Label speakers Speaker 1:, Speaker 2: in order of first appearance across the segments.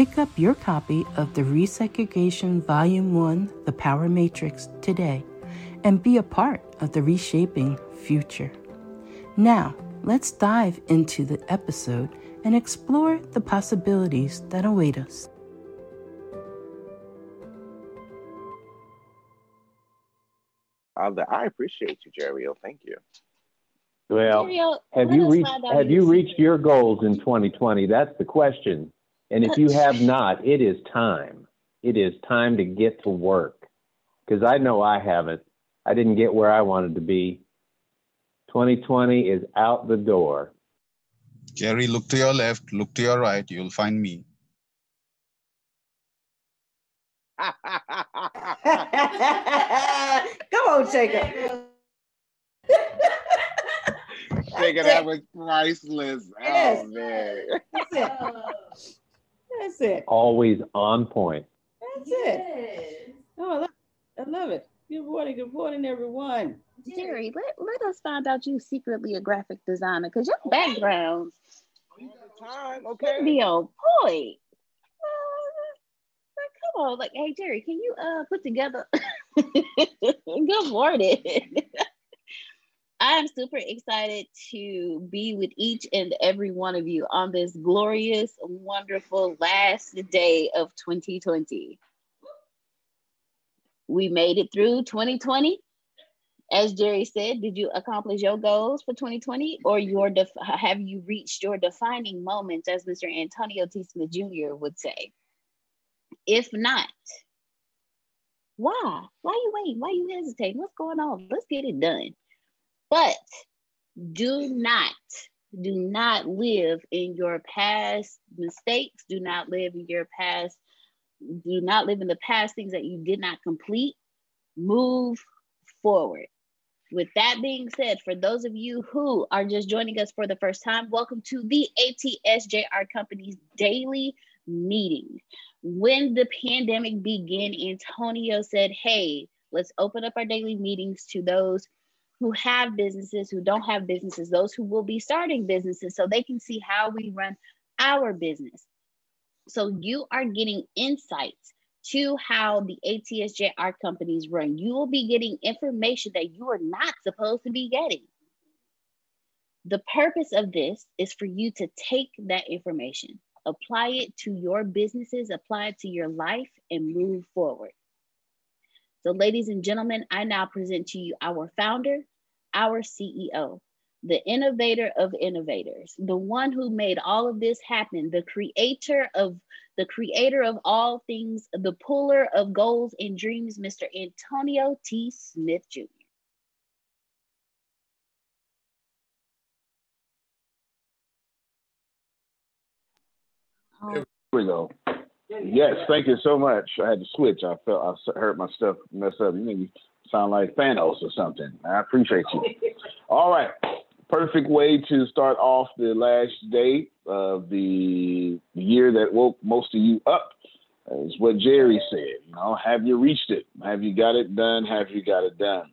Speaker 1: Pick up your copy of the Resegregation Volume 1 The Power Matrix today and be a part of the reshaping future. Now, let's dive into the episode and explore the possibilities that await us.
Speaker 2: I appreciate you, Jeriel. Thank you.
Speaker 3: Well, have you reached have you reached your goals in 2020? That's the question. And if you have not, it is time. It is time to get to work. Because I know I haven't. I didn't get where I wanted to be. 2020 is out the door.
Speaker 4: Jerry, look to your left, look to your right, you'll find me.
Speaker 5: Come on, Jacob.
Speaker 2: Jacob, that was priceless. Yes. Oh, man. That's
Speaker 5: it.
Speaker 3: Always on point.
Speaker 5: That's it. Oh, I love it. Good morning. Good morning, everyone.
Speaker 6: Jerry, let, let us find out you secretly a graphic designer because your backgrounds
Speaker 2: time, okay.
Speaker 6: be on point. Uh, come on, like, hey Jerry, can you uh put together? Good morning. I'm super excited to be with each and every one of you on this glorious, wonderful last day of 2020. We made it through 2020. As Jerry said, did you accomplish your goals for 2020 or your def- have you reached your defining moments, as Mr. Antonio T. Smith Jr. would say? If not, why? Why you waiting? Why are you hesitating? What's going on? Let's get it done. But do not, do not live in your past mistakes. Do not live in your past, do not live in the past things that you did not complete. Move forward. With that being said, for those of you who are just joining us for the first time, welcome to the ATSJR Company's daily meeting. When the pandemic began, Antonio said, Hey, let's open up our daily meetings to those who have businesses, who don't have businesses, those who will be starting businesses, so they can see how we run our business. So you are getting insights to how the ATSJR companies run. You will be getting information that you are not supposed to be getting. The purpose of this is for you to take that information, apply it to your businesses, apply it to your life, and move forward. So, ladies and gentlemen, I now present to you our founder, our CEO, the innovator of innovators, the one who made all of this happen, the creator of the creator of all things, the puller of goals and dreams, Mr. Antonio T. Smith Jr.
Speaker 7: Here um, we go. Yes, thank you so much. I had to switch. I felt I heard my stuff mess up. You maybe sound like Thanos or something. I appreciate you. All right. Perfect way to start off the last day of the year that woke most of you up is what Jerry said. You know, have you reached it? Have you got it done? Have you got it done?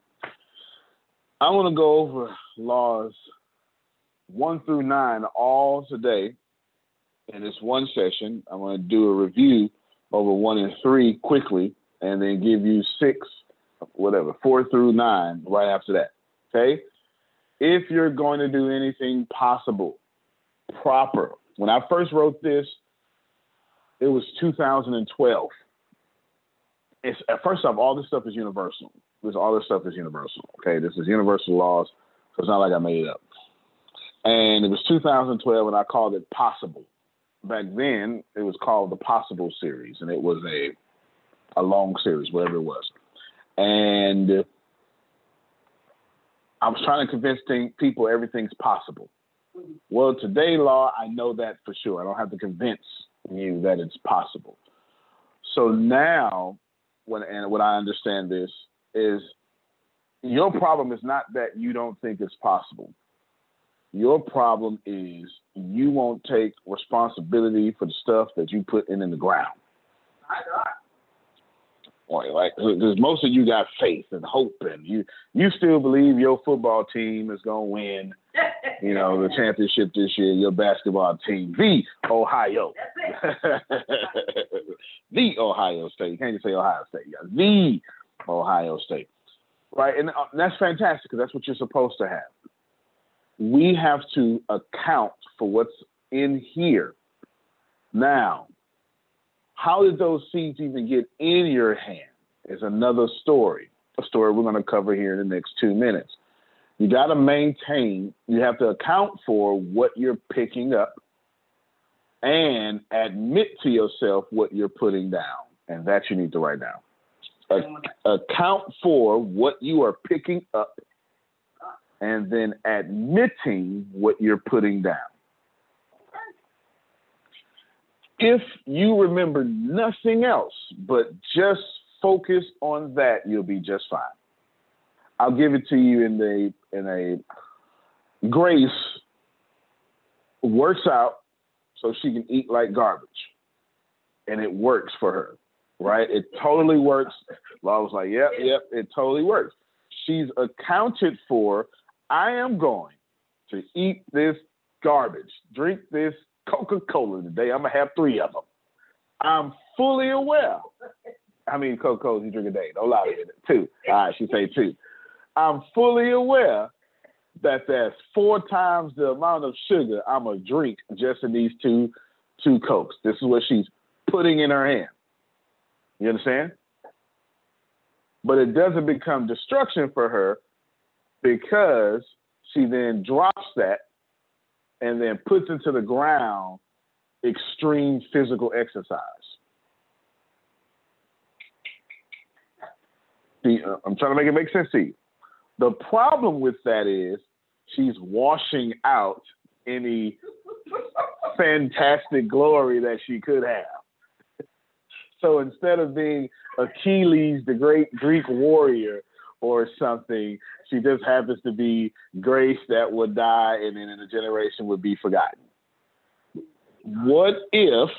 Speaker 7: I want to go over laws one through nine all today in this one session. I'm going to do a review over one and three quickly, and then give you six, whatever, four through nine right after that. Okay? If you're going to do anything possible, proper. When I first wrote this, it was 2012. It's first off, all this stuff is universal. This all this stuff is universal. Okay, this is universal laws, so it's not like I made it up. And it was 2012, and I called it possible back then it was called the Possible series, and it was a a long series, whatever it was. And I was trying to convince people everything's possible. Well, today, law, I know that for sure. I don't have to convince you that it's possible. So now, when and what I understand this is, your problem is not that you don't think it's possible. Your problem is you won't take responsibility for the stuff that you put in, in the ground. Boy, like because most of you got faith and hope, and you you still believe your football team is gonna win, you know, the championship this year. Your basketball team, the Ohio, the Ohio State. You can't just say Ohio State, yeah, the Ohio State, right? And uh, that's fantastic because that's what you're supposed to have we have to account for what's in here. Now, how did those seeds even get in your hand is another story, a story we're going to cover here in the next two minutes. You got to maintain, you have to account for what you're picking up and admit to yourself what you're putting down. And that you need to write down. account for what you are picking up and then admitting what you're putting down. If you remember nothing else but just focus on that, you'll be just fine. I'll give it to you in a in a Grace works out so she can eat like garbage. And it works for her, right? It totally works. Law was like, yep, yep, it totally works. She's accounted for I am going to eat this garbage, drink this Coca Cola today. I'm going to have three of them. I'm fully aware. I mean, Coca Cola you drink a day. Don't lie to me. Two. All right, she say two. I'm fully aware that there's four times the amount of sugar I'm going to drink just in these two two Cokes. This is what she's putting in her hand. You understand? But it doesn't become destruction for her because she then drops that and then puts into the ground extreme physical exercise. Uh, I'm trying to make it make sense to you. The problem with that is she's washing out any fantastic glory that she could have. So instead of being Achilles, the great Greek warrior, or something. She just happens to be grace that would die and then in a generation would be forgotten. What if,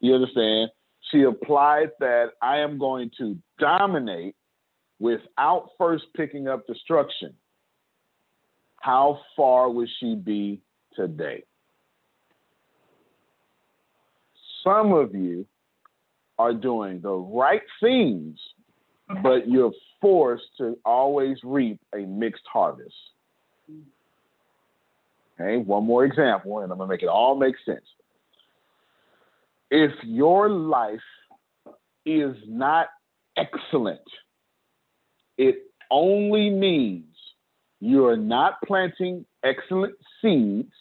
Speaker 7: you understand, she applied that I am going to dominate without first picking up destruction? How far would she be today? Some of you are doing the right things but you're forced to always reap a mixed harvest. Okay, one more example, and I'm gonna make it all make sense. If your life is not excellent, it only means you are not planting excellent seeds,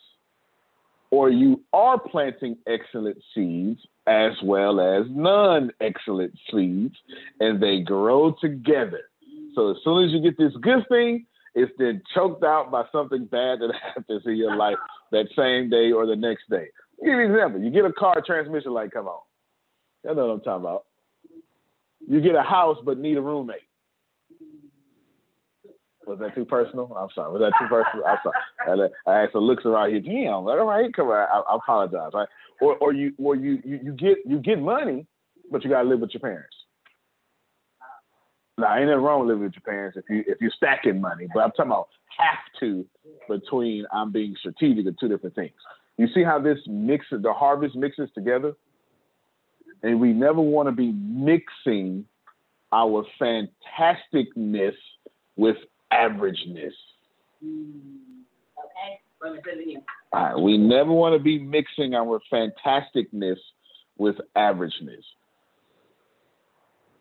Speaker 7: or you are planting excellent seeds as well as non excellent seeds, and they grow together. So as soon as you get this good thing, it's then choked out by something bad that happens in your life that same day or the next day. Give you an example. You get a car transmission light come on. You know what I'm talking about. You get a house but need a roommate. Was that too personal? I'm sorry. Was that too personal? I'm sorry. I, asked the looks around here. Damn, all right, come on. I, I apologize. Right? Or, or you, or you, you, you get, you get money, but you gotta live with your parents. Now, ain't nothing wrong with living with your parents if you if you're stacking money, but I'm talking about have to between I'm being strategic are two different things. You see how this mixes the harvest mixes together? And we never want to be mixing our fantasticness with averageness. Okay. All right. We never want to be mixing our fantasticness with averageness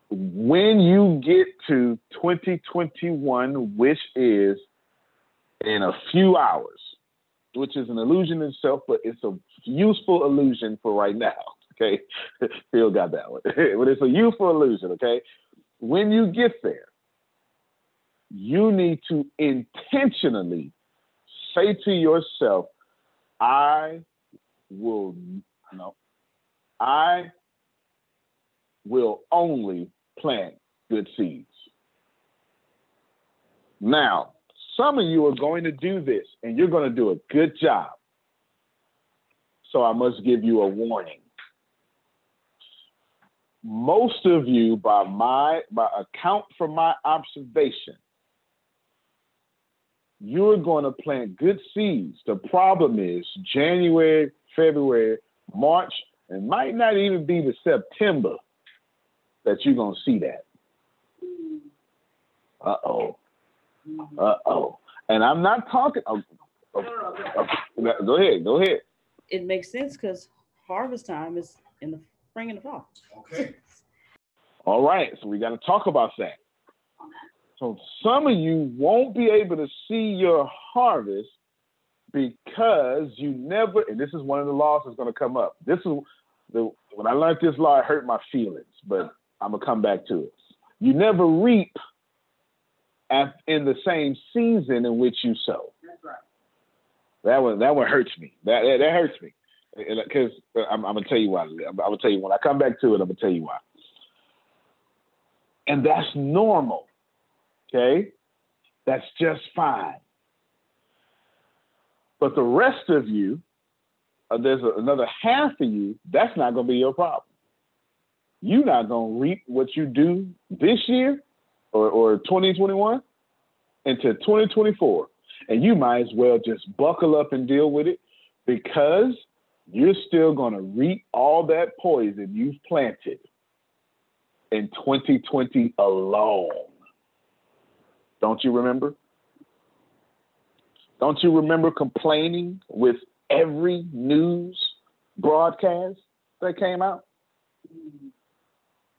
Speaker 7: when you get to 2021, which is in a few hours, which is an illusion itself, but it's a useful illusion for right now. Okay, Phil got that one, but it's a useful illusion. Okay, when you get there, you need to intentionally say to yourself, "I will no, I will only plant good seeds. Now, some of you are going to do this and you're going to do a good job. So I must give you a warning. Most of you, by my by account from my observation, you're going to plant good seeds. The problem is January, February, March, and might not even be the September that you're gonna see that. Uh oh. Uh oh. And I'm not talking. Oh, oh, oh, go ahead. Go ahead.
Speaker 5: It makes sense because harvest time is in the spring and the fall.
Speaker 7: Okay. All right. So we got to talk about that. So some of you won't be able to see your harvest because you never. And this is one of the laws that's going to come up. This is the when I learned this law, it hurt my feelings, but I'm gonna come back to it. You never reap in the same season in which you sow. That one that one hurts me. That that, that hurts me because I'm, I'm, gonna tell you why. I'm, I'm gonna tell you when I come back to it. I'm gonna tell you why. And that's normal. Okay, that's just fine. But the rest of you, uh, there's a, another half of you. That's not gonna be your problem you're not going to reap what you do this year or, or 2021 into 2024. And you might as well just buckle up and deal with it because you're still going to reap all that poison you've planted in 2020 alone. Don't you remember? Don't you remember complaining with every news broadcast that came out?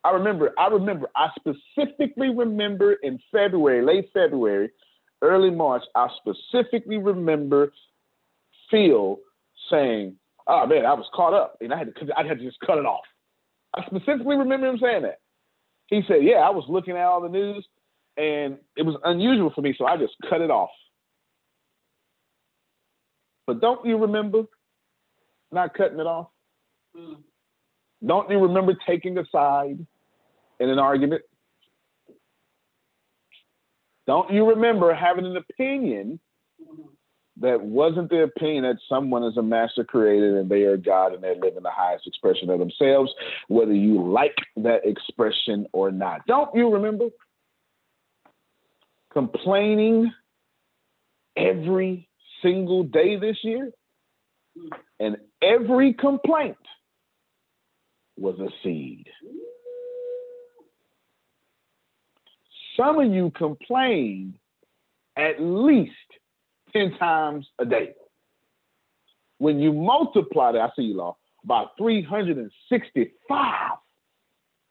Speaker 7: I remember, I remember, I specifically remember in February, late February, early March, I specifically remember Phil saying, "Oh man, I was caught up, and I had to, I had to just cut it off." I specifically remember him saying that. He said, "Yeah, I was looking at all the news, and it was unusual for me, so I just cut it off." But don't you remember not cutting it off? Mm. Don't you remember taking a side in an argument? Don't you remember having an opinion that wasn't the opinion that someone is a master creator and they are God and they're living the highest expression of themselves, whether you like that expression or not? Don't you remember complaining every single day this year? And every complaint was a seed. Some of you complained at least 10 times a day. When you multiply that, I see you, Law, by 365,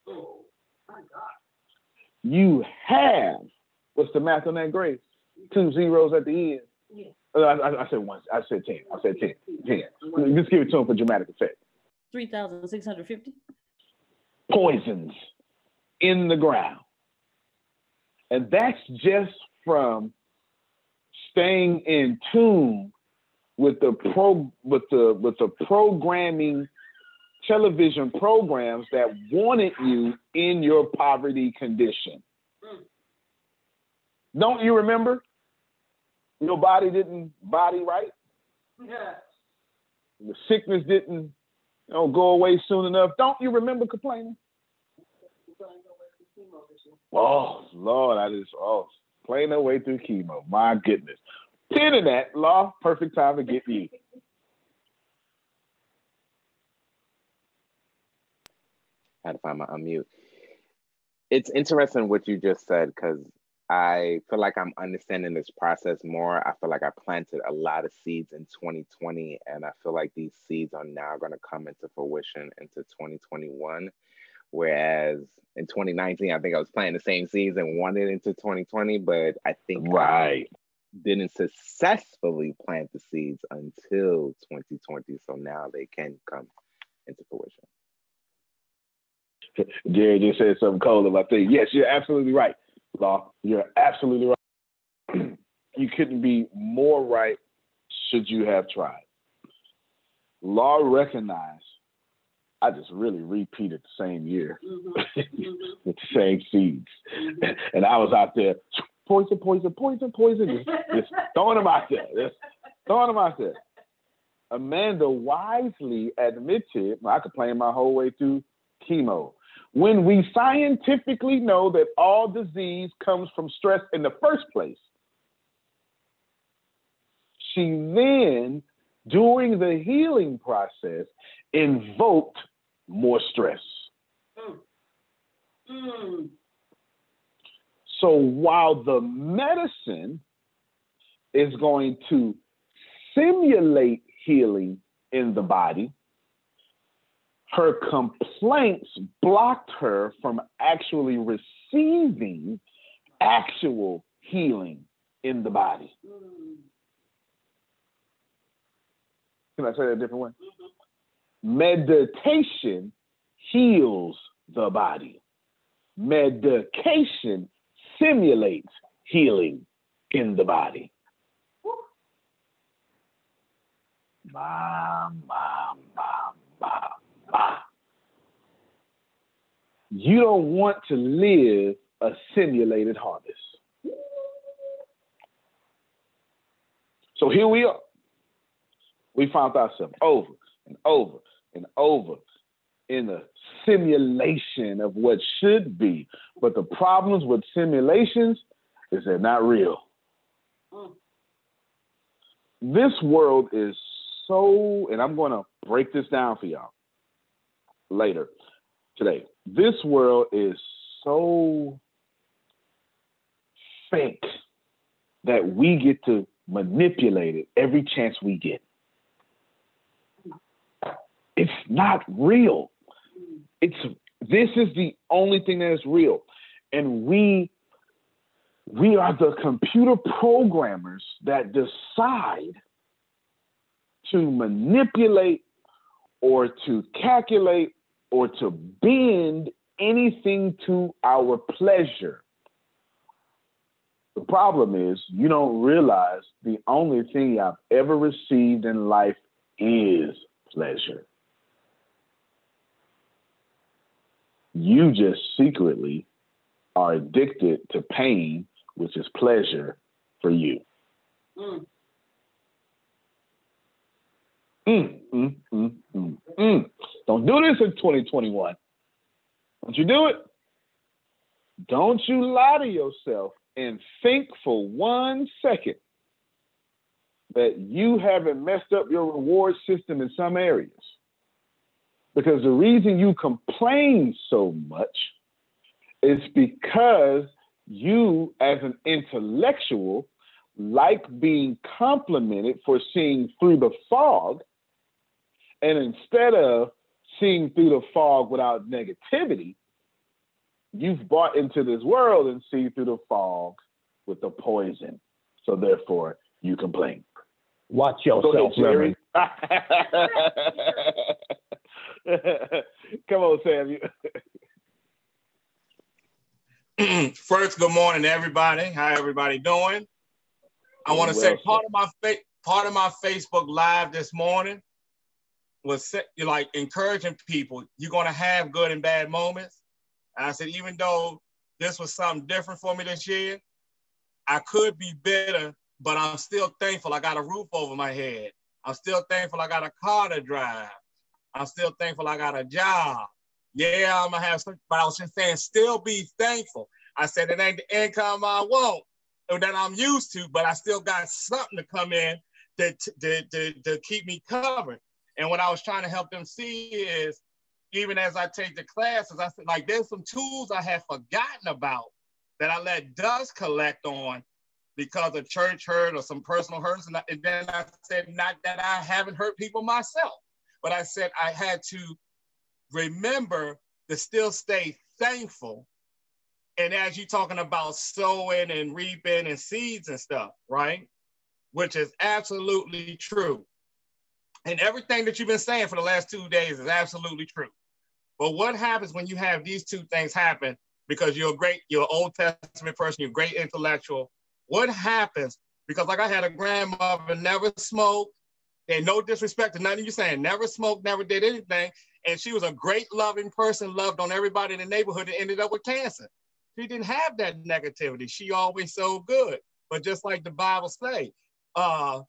Speaker 7: oh, my God. you have, what's the math on that, Grace? Two zeros at the end. Yeah. Uh, I, I, said one. I said 10. I said 10. 10. Just give it to him for dramatic effect.
Speaker 5: 3,650?
Speaker 7: Poisons in the ground. And that's just from staying in tune with the pro with the with the programming television programs that wanted you in your poverty condition. Don't you remember? Your body didn't body right. Yeah. The sickness didn't know, go away soon enough. Don't you remember complaining? Oh Lord, I just oh playing their way through chemo. My goodness. Ten in that law, perfect time to get you.
Speaker 8: Had to find my unmute. It's interesting what you just said because I feel like I'm understanding this process more. I feel like I planted a lot of seeds in 2020, and I feel like these seeds are now going to come into fruition into 2021. Whereas in 2019, I think I was planting the same seeds and wanted into 2020, but I think
Speaker 7: right
Speaker 8: I didn't successfully plant the seeds until 2020. So now they can come into fruition.
Speaker 7: Jerry just said something cold about that. Yes, you're absolutely right. Law, you're absolutely right. you couldn't be more right should you have tried. Law recognized, I just really repeated the same year mm-hmm. with the same seeds. Mm-hmm. And I was out there, poison, poison, poison, poison, just, just throwing them out there, just throwing them out there. Amanda wisely admitted, I could play my whole way through chemo. When we scientifically know that all disease comes from stress in the first place, she then, during the healing process, invoked more stress. Mm. Mm. So while the medicine is going to simulate healing in the body, her complaints blocked her from actually receiving actual healing in the body. Can I say that a different way? Meditation heals the body. Medication simulates healing in the body. Ma, ma, ma, ma. Ah. You don't want to live a simulated harvest. So here we are. We found ourselves over and over and over in a simulation of what should be. But the problems with simulations is they're not real. Mm. This world is so, and I'm going to break this down for y'all later today. This world is so fake that we get to manipulate it every chance we get. It's not real. It's this is the only thing that is real. And we we are the computer programmers that decide to manipulate or to calculate or to bend anything to our pleasure. The problem is you don't realize the only thing I've ever received in life is pleasure. You just secretly are addicted to pain, which is pleasure for you. Mm. Mm, mm, mm, mm, mm. Don't do this in 2021. Don't you do it? Don't you lie to yourself and think for one second that you haven't messed up your reward system in some areas. Because the reason you complain so much is because you, as an intellectual, like being complimented for seeing through the fog And instead of seeing through the fog without negativity, you've bought into this world and see through the fog with the poison. So therefore, you complain.
Speaker 3: Watch yourself, Jerry.
Speaker 7: Come on, Sam.
Speaker 9: First, good morning, everybody. How everybody doing? I want to well, say part of my fa- part of my Facebook Live this morning was like encouraging people. You're gonna have good and bad moments. And I said, even though this was something different for me this year, I could be better, but I'm still thankful I got a roof over my head. I'm still thankful I got a car to drive. I'm still thankful I got a job. Yeah, I'm gonna have some, but I was just saying, still be thankful. I said it ain't the income I want that I'm used to, but I still got something to come in that to, to, to keep me covered. And what I was trying to help them see is, even as I take the classes, I said like there's some tools I had forgotten about that I let dust collect on because of church hurt or some personal hurts. And, I, and then I said, not that I haven't hurt people myself, but I said I had to remember to still stay thankful. And as you're talking about sowing and reaping and seeds and stuff, right? Which is absolutely true. And everything that you've been saying for the last two days is absolutely true. But what happens when you have these two things happen because you're a great, you're an Old Testament person, you're a great intellectual. What happens? Because like I had a grandmother never smoked, and no disrespect to nothing you're saying, never smoked, never did anything. And she was a great loving person, loved on everybody in the neighborhood and ended up with cancer. She didn't have that negativity. She always so good. But just like the Bible say, uh,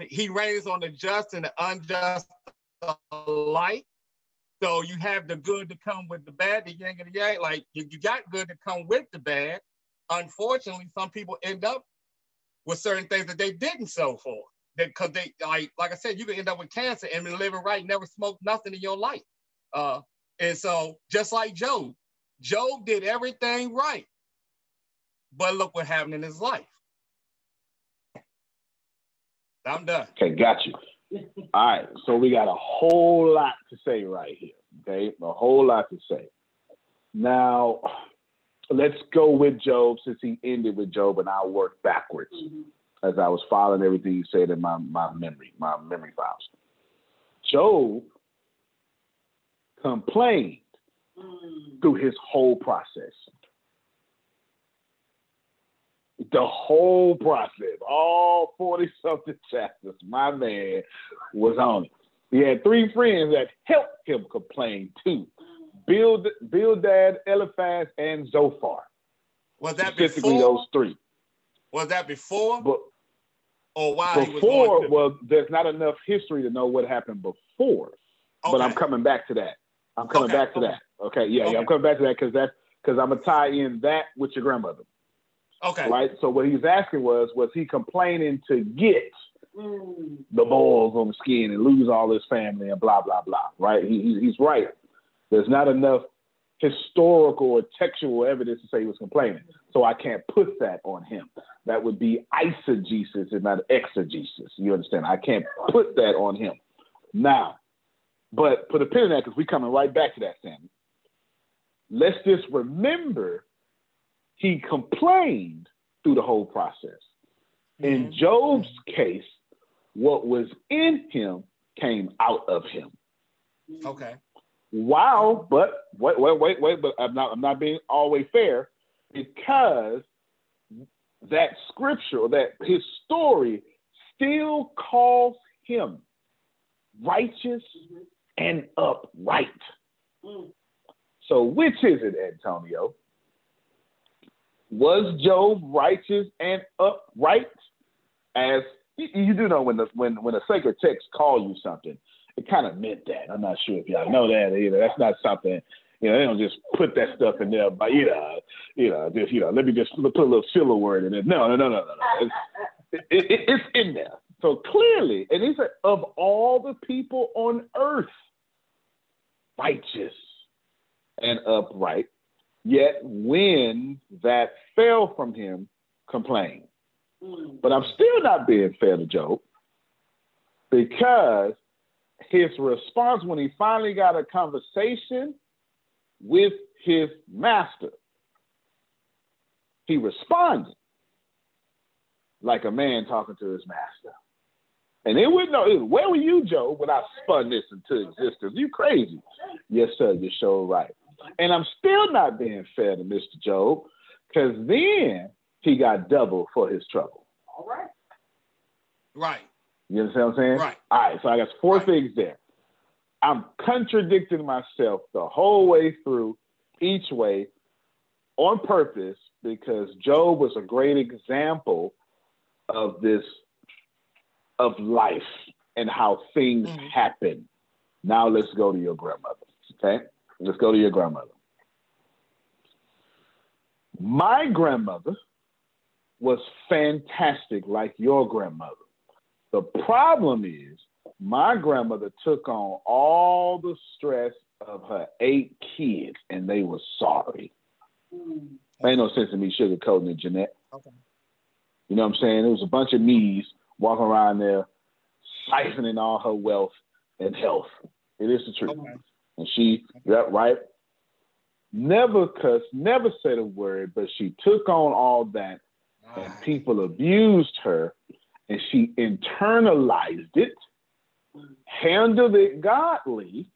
Speaker 9: he rains on the just and the unjust alike. So you have the good to come with the bad, the yang and the yang. Like you, you got good to come with the bad. Unfortunately, some people end up with certain things that they didn't sow for. That because they like like I said, you can end up with cancer and living right, never smoked nothing in your life. Uh, and so just like Job, Job did everything right, but look what happened in his life. I'm done.
Speaker 7: Okay, got you. All right, so we got a whole lot to say right here. Okay, a whole lot to say. Now, let's go with Job since he ended with Job, and I'll work backwards mm-hmm. as I was following everything you said in my, my memory, my memory files. Job complained mm. through his whole process the whole process, all 40 something chapters, my man was on it. He had three friends that helped him complain too. Bild, Bildad, Eliphaz, and Zophar.
Speaker 9: Was that
Speaker 7: specifically
Speaker 9: before?
Speaker 7: those three?
Speaker 9: Was that before?
Speaker 7: But
Speaker 9: or why?
Speaker 7: Before, well, there's not enough history to know what happened before. Okay. But I'm coming back to that. I'm coming okay. back to okay. that. Okay, yeah, yeah, I'm coming back to that because that's because I'm gonna tie in that with your grandmother.
Speaker 9: Okay.
Speaker 7: Right. So what he was asking was, was he complaining to get mm. the balls on the skin and lose all his family and blah blah blah? Right. He, he's right. There's not enough historical or textual evidence to say he was complaining. So I can't put that on him. That would be eisegesis and not exegesis. You understand? I can't put that on him. Now, but put a pin in that because we're coming right back to that, Sammy. Let's just remember he complained through the whole process. Mm-hmm. In Job's case, what was in him came out of him.
Speaker 9: Okay.
Speaker 7: Wow, but wait, wait, wait, wait, but I'm not I'm not being always fair because that scripture that his story still calls him righteous and upright. Mm. So which is it, Antonio? Was Job righteous and upright? As you, you do know when the when when a sacred text call you something, it kind of meant that. I'm not sure if y'all know that either. That's not something you know, they don't just put that stuff in there, but you know, you know, just you know, let me just put a little filler word in it. No, no, no, no, no, no. It's, it, it, it's in there. So clearly, and he said, of all the people on earth, righteous and upright Yet when that fell from him, complained. Mm. But I'm still not being fair to Job because his response when he finally got a conversation with his master, he responded like a man talking to his master. And it wouldn't know where were you, Joe, when I spun this into existence? You crazy. Yes, sir, you're sure right. And I'm still not being fair to Mr. Job, because then he got double for his trouble.
Speaker 9: All right. Right.
Speaker 7: You understand what I'm saying?
Speaker 9: Right.
Speaker 7: All right. So I got four right. things there. I'm contradicting myself the whole way through, each way, on purpose, because Job was a great example of this, of life and how things mm-hmm. happen. Now let's go to your grandmother. Okay? Let's go to your grandmother. My grandmother was fantastic, like your grandmother. The problem is, my grandmother took on all the stress of her eight kids, and they were sorry. Mm. Ain't no sense in me sugarcoating it, Jeanette. Okay. You know what I'm saying? It was a bunch of me's walking around there, siphoning all her wealth and health. It is the truth. Okay. And she, that right, never cussed, never said a word, but she took on all that, and people abused her, and she internalized it, handled it godly,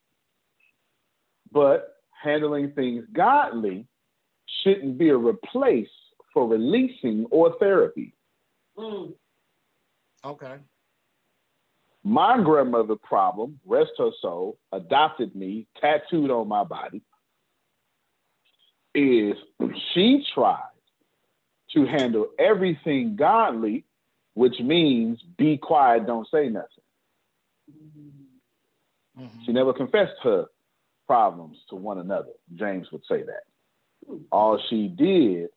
Speaker 7: but handling things godly shouldn't be a replace for releasing or therapy.
Speaker 9: Mm. Okay.
Speaker 7: My grandmother problem, rest her soul, adopted me, tattooed on my body, is she tried to handle everything godly, which means be quiet, don't say nothing. Mm-hmm. She never confessed her problems to one another. James would say that. All she did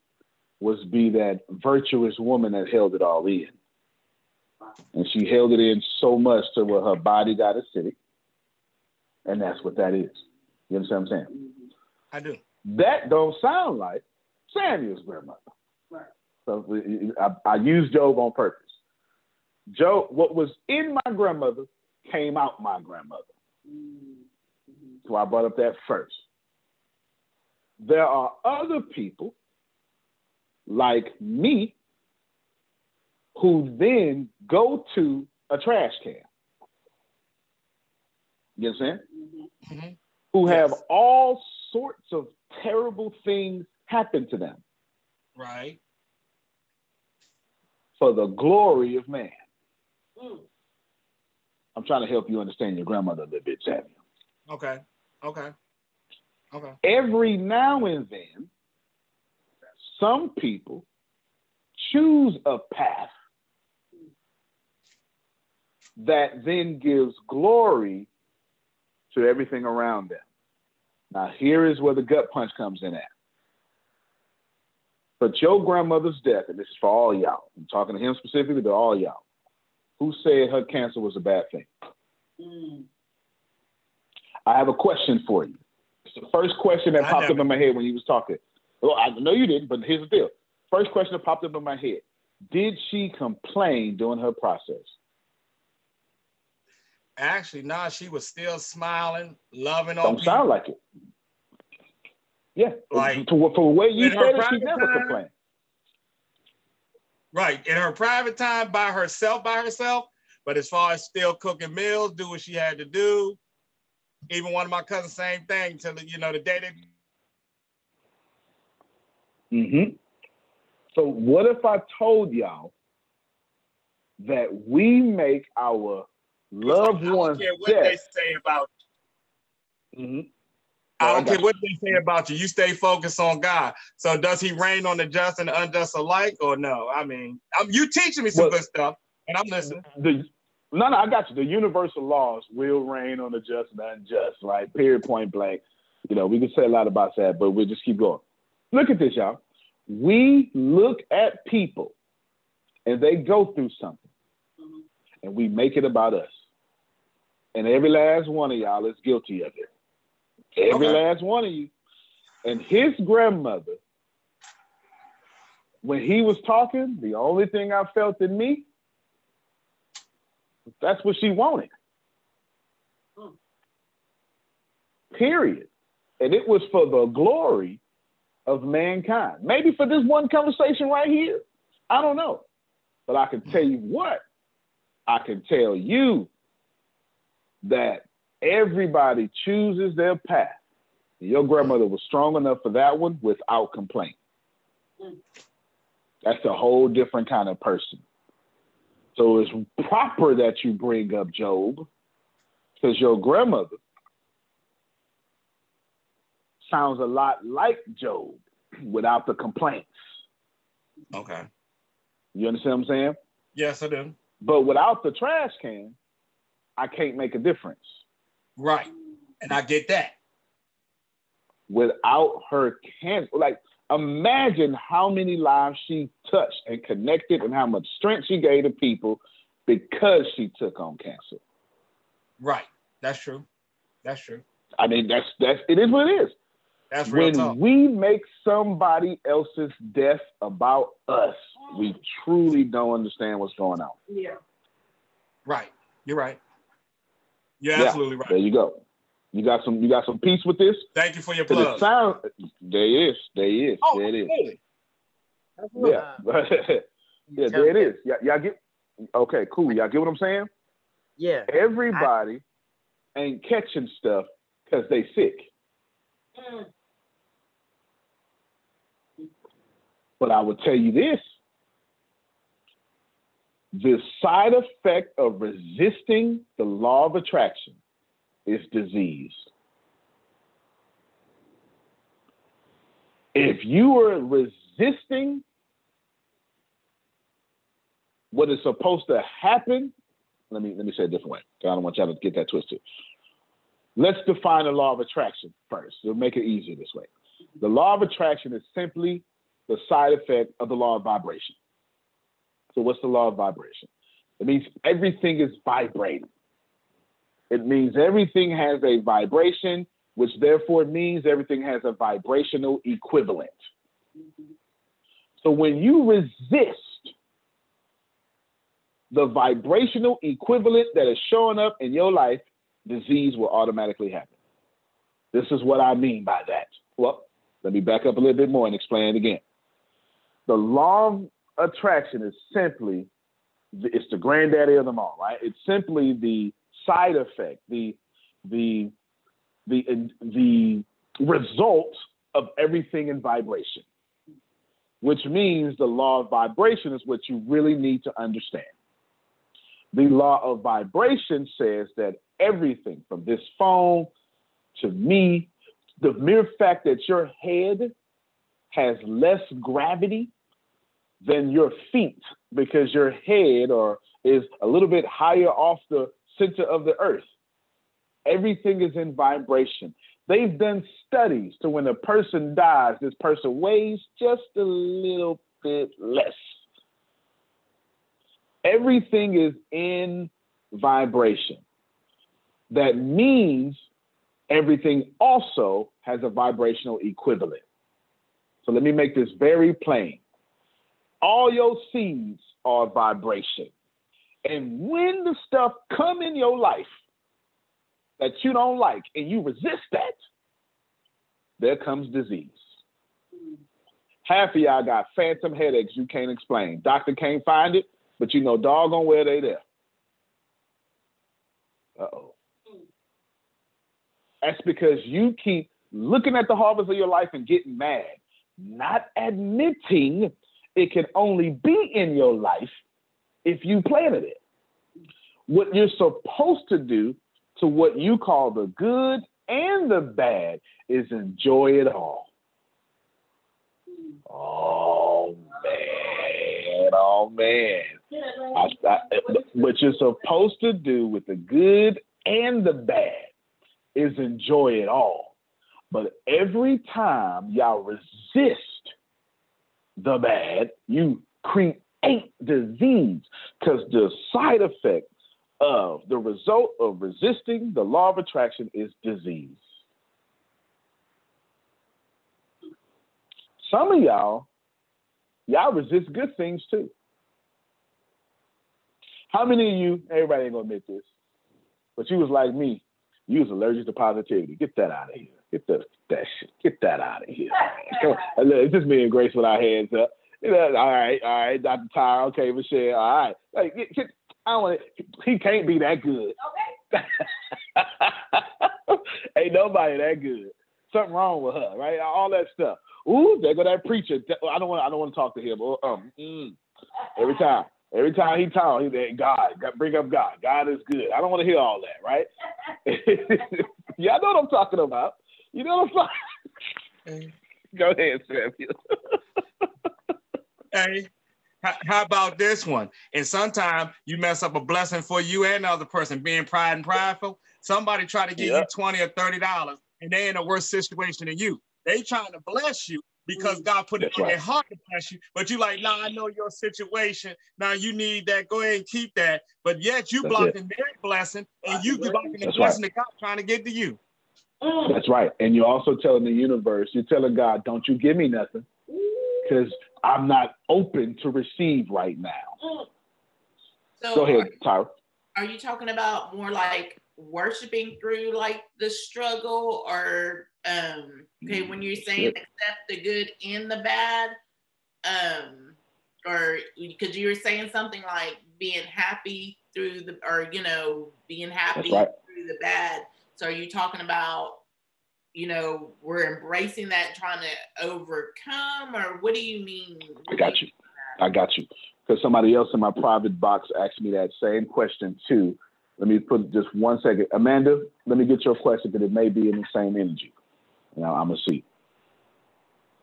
Speaker 7: was be that virtuous woman that held it all in. And she held it in so much to where her body got acidic. And that's what that is. You understand what I'm saying?
Speaker 9: I do.
Speaker 7: That don't sound like Samuel's grandmother. Right. So I, I used Job on purpose. Job, what was in my grandmother came out my grandmother. Mm-hmm. So I brought up that first. There are other people like me who then go to a trash can. You understand? Mm-hmm. mm-hmm. Who yes. have all sorts of terrible things happen to them.
Speaker 9: Right.
Speaker 7: For the glory of man. Mm. I'm trying to help you understand your grandmother a little bit, Samuel.
Speaker 9: Okay. Okay. Okay.
Speaker 7: Every now and then, some people choose a path that then gives glory to everything around them. Now, here is where the gut punch comes in at. But your grandmother's death, and this is for all y'all, I'm talking to him specifically, but all y'all, who said her cancer was a bad thing? Mm. I have a question for you. It's the first question that I popped never. up in my head when you was talking. Well, I know you didn't, but here's the deal. First question that popped up in my head. Did she complain during her process?
Speaker 9: Actually, nah, she was still smiling, loving
Speaker 7: on Don't people. sound like it. Yeah. Like, for the way you said it, she never time, complained.
Speaker 9: Right. In her private time by herself, by herself. But as far as still cooking meals, do what she had to do. Even one of my cousins, same thing, till you know, the day they
Speaker 7: Mm-hmm. So what if I told y'all that we make our loved ones
Speaker 9: I don't care what death. they say about you. Mm-hmm. I don't care what they say about you. You stay focused on God. So does he rain on the just and the unjust alike or no? I mean, I'm, you teaching me some well, good stuff and I'm listening.
Speaker 7: The, no, no, I got you. The universal laws will rain on the just and the unjust, right? Period, point blank. You know, we can say a lot about that, but we'll just keep going. Look at this, y'all. We look at people and they go through something and we make it about us. And every last one of y'all is guilty of it. Every okay. last one of you. And his grandmother, when he was talking, the only thing I felt in me, that's what she wanted. Period. And it was for the glory of mankind. Maybe for this one conversation right here. I don't know. But I can tell you what, I can tell you that everybody chooses their path. Your grandmother was strong enough for that one without complaint. That's a whole different kind of person. So it's proper that you bring up Job because your grandmother sounds a lot like Job without the complaints.
Speaker 9: Okay.
Speaker 7: You understand what I'm saying?
Speaker 9: Yes, I do.
Speaker 7: But without the trash can, I can't make a difference.
Speaker 9: Right. And I get that.
Speaker 7: Without her cancer, like imagine how many lives she touched and connected and how much strength she gave to people because she took on cancer.
Speaker 9: Right. That's true. That's true.
Speaker 7: I mean, that's that's it is what it is.
Speaker 9: That's real
Speaker 7: when
Speaker 9: talk.
Speaker 7: we make somebody else's death about us, we truly don't understand what's going on.
Speaker 5: Yeah.
Speaker 9: Right. You're right. You're
Speaker 7: Yeah,
Speaker 9: absolutely right.
Speaker 7: There you go. You got some. You got some peace with this.
Speaker 9: Thank you for your
Speaker 7: 'Cause it
Speaker 9: plug.
Speaker 7: sound there is. There is.
Speaker 9: Oh,
Speaker 7: there it is.
Speaker 9: really?
Speaker 7: Yeah. yeah. There it is. Y'all, y'all get. Okay. Cool. Y'all get what I'm saying?
Speaker 10: Yeah.
Speaker 7: Everybody ain't catching stuff because they sick. But I will tell you this. The side effect of resisting the law of attraction is disease. If you are resisting what is supposed to happen, let me let me say it different way. I don't want y'all to get that twisted. Let's define the law of attraction first. We'll make it easier this way. The law of attraction is simply the side effect of the law of vibration. So, what's the law of vibration? It means everything is vibrating. It means everything has a vibration, which therefore means everything has a vibrational equivalent. So, when you resist the vibrational equivalent that is showing up in your life, disease will automatically happen. This is what I mean by that. Well, let me back up a little bit more and explain it again. The law attraction is simply it's the granddaddy of them all, right? It's simply the side effect, the the the the result of everything in vibration, which means the law of vibration is what you really need to understand. The law of vibration says that everything from this phone to me, the mere fact that your head has less gravity than your feet because your head or is a little bit higher off the center of the earth. Everything is in vibration. They've done studies to when a person dies, this person weighs just a little bit less. Everything is in vibration. That means everything also has a vibrational equivalent. So let me make this very plain. All your seeds are vibration. And when the stuff come in your life that you don't like and you resist that, there comes disease. Half of y'all got phantom headaches you can't explain. Doctor can't find it, but you know doggone where they there. Uh-oh. That's because you keep looking at the harvest of your life and getting mad, not admitting it can only be in your life if you planted it. What you're supposed to do to what you call the good and the bad is enjoy it all. Oh man, oh man. I, I, what you're supposed to do with the good and the bad is enjoy it all. But every time y'all resist the bad, you create disease because the side effect of the result of resisting the law of attraction is disease. Some of y'all, y'all resist good things too. How many of you, everybody ain't gonna admit this, but you was like me You was allergic to positivity. Get that out of here. Get the, that shit. Get that out of here. it's just me and Grace with our hands up. You know, all right, all right, Dr. Tyra, okay, Michelle, all right. Like, get, get, I want He can't be that good. Okay. Ain't nobody that good. Something wrong with her, right? All that stuff. Ooh, there go that preacher. I don't want. I don't want to talk to him. Um, mm. every time, every time he talks, he God, God, bring up God. God is good. I don't want to hear all that, right? Y'all know what I'm talking about. You know what I'm talking. Go ahead, Samuel.
Speaker 9: hey, how about this one? And sometimes you mess up a blessing for you and the other person being pride and prideful. Somebody try to give you 20 or 30 dollars and they in a worse situation than you. They trying to bless you because mm. God put it in right. their heart to bless you. But you like, nah, I know your situation. Now you need that. Go ahead and keep that. But yet you That's blocking it. their blessing and you blocking the blessing right. that God trying to get to you.
Speaker 7: That's right. And you're also telling the universe, you're telling God, don't you give me nothing. Because I'm not open to receive right now. So Go ahead, Tyra.
Speaker 10: Are you talking about more like worshiping through like the struggle or um okay when you're saying accept the good and the bad um or because you were saying something like being happy through the or you know being happy right. through the bad so are you talking about you know we're embracing that trying to overcome or what do you mean
Speaker 7: i got you i got you because somebody else in my private box asked me that same question too let me put just one second. Amanda, let me get your question because it may be in the same energy. Now I'm gonna see.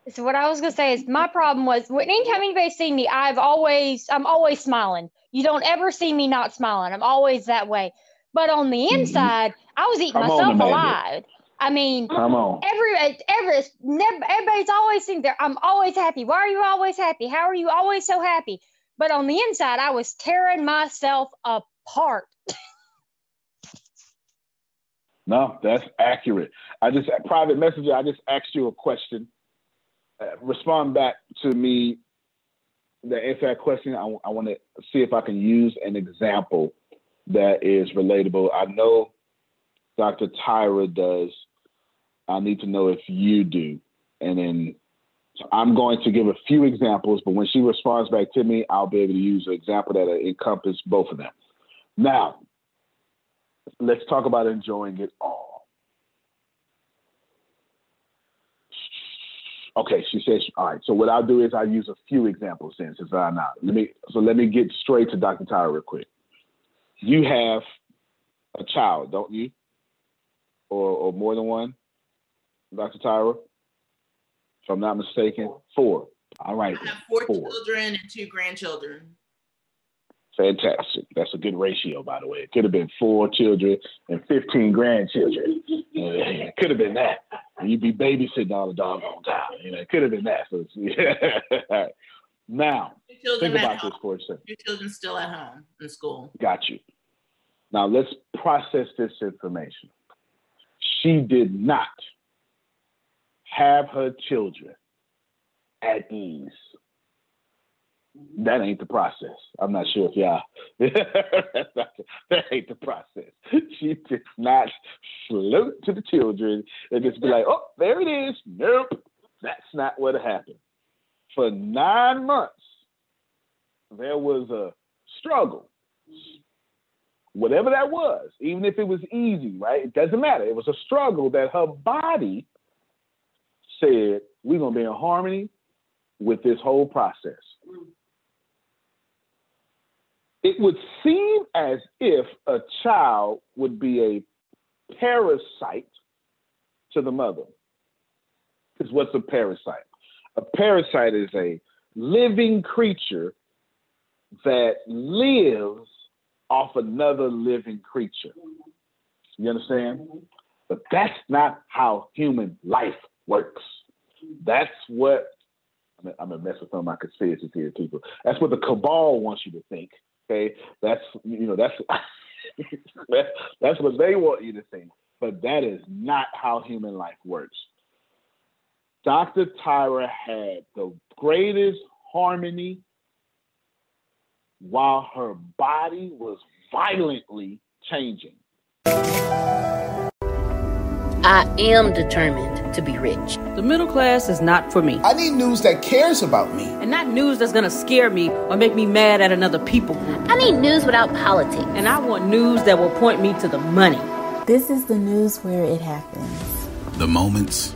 Speaker 11: So what I was gonna say is my problem was when anytime anybody see me, I've always I'm always smiling. You don't ever see me not smiling. I'm always that way. But on the mm-hmm. inside. I was eating Come myself alive. I mean,
Speaker 7: Come on.
Speaker 11: every every everybody's always saying there. I'm always happy. Why are you always happy? How are you always so happy? But on the inside, I was tearing myself apart.
Speaker 7: No, that's accurate. I just private messenger. I just asked you a question. Uh, respond back to me. To answer that question, I, I want to see if I can use an example that is relatable. I know Dr. Tyra does. I need to know if you do. And then so I'm going to give a few examples, but when she responds back to me, I'll be able to use an example that encompasses both of them. Now, let's talk about enjoying it all. Okay, she says, all right. So what I'll do is I'll use a few examples then, since I'm not. Let me so let me get straight to Dr. Tyra real quick. You have a child, don't you? Or or more than one, Dr. Tyra? If I'm not mistaken, four. All right.
Speaker 10: I have four, four. children and two grandchildren.
Speaker 7: Fantastic. That's a good ratio, by the way. It could have been four children and 15 grandchildren. it could have been that. you'd be babysitting all the doggone time. You know, it could have been that. So yeah. Now, think about this for a second.
Speaker 10: Your children still at home in school.
Speaker 7: Got you. Now, let's process this information. She did not have her children at ease that ain't the process. I'm not sure if y'all. that ain't the process. She did not float to the children and just be like, "Oh, there it is." Nope, that's not what happened. For nine months, there was a struggle. Whatever that was, even if it was easy, right? It doesn't matter. It was a struggle that her body said, "We're gonna be in harmony with this whole process." it would seem as if a child would be a parasite to the mother. Because what's a parasite? A parasite is a living creature that lives off another living creature. You understand? But that's not how human life works. That's what I'm gonna mess with some of my conspiracy theory people. That's what the cabal wants you to think. Okay, that's you know that's that's what they want you to think, but that is not how human life works. Dr. Tyra had the greatest harmony while her body was violently changing.
Speaker 12: I am determined to be rich.
Speaker 13: The middle class is not for me.
Speaker 14: I need news that cares about me.
Speaker 13: And not news that's gonna scare me or make me mad at another people.
Speaker 12: I need news without politics.
Speaker 13: And I want news that will point me to the money.
Speaker 15: This is the news where it happens.
Speaker 16: The moments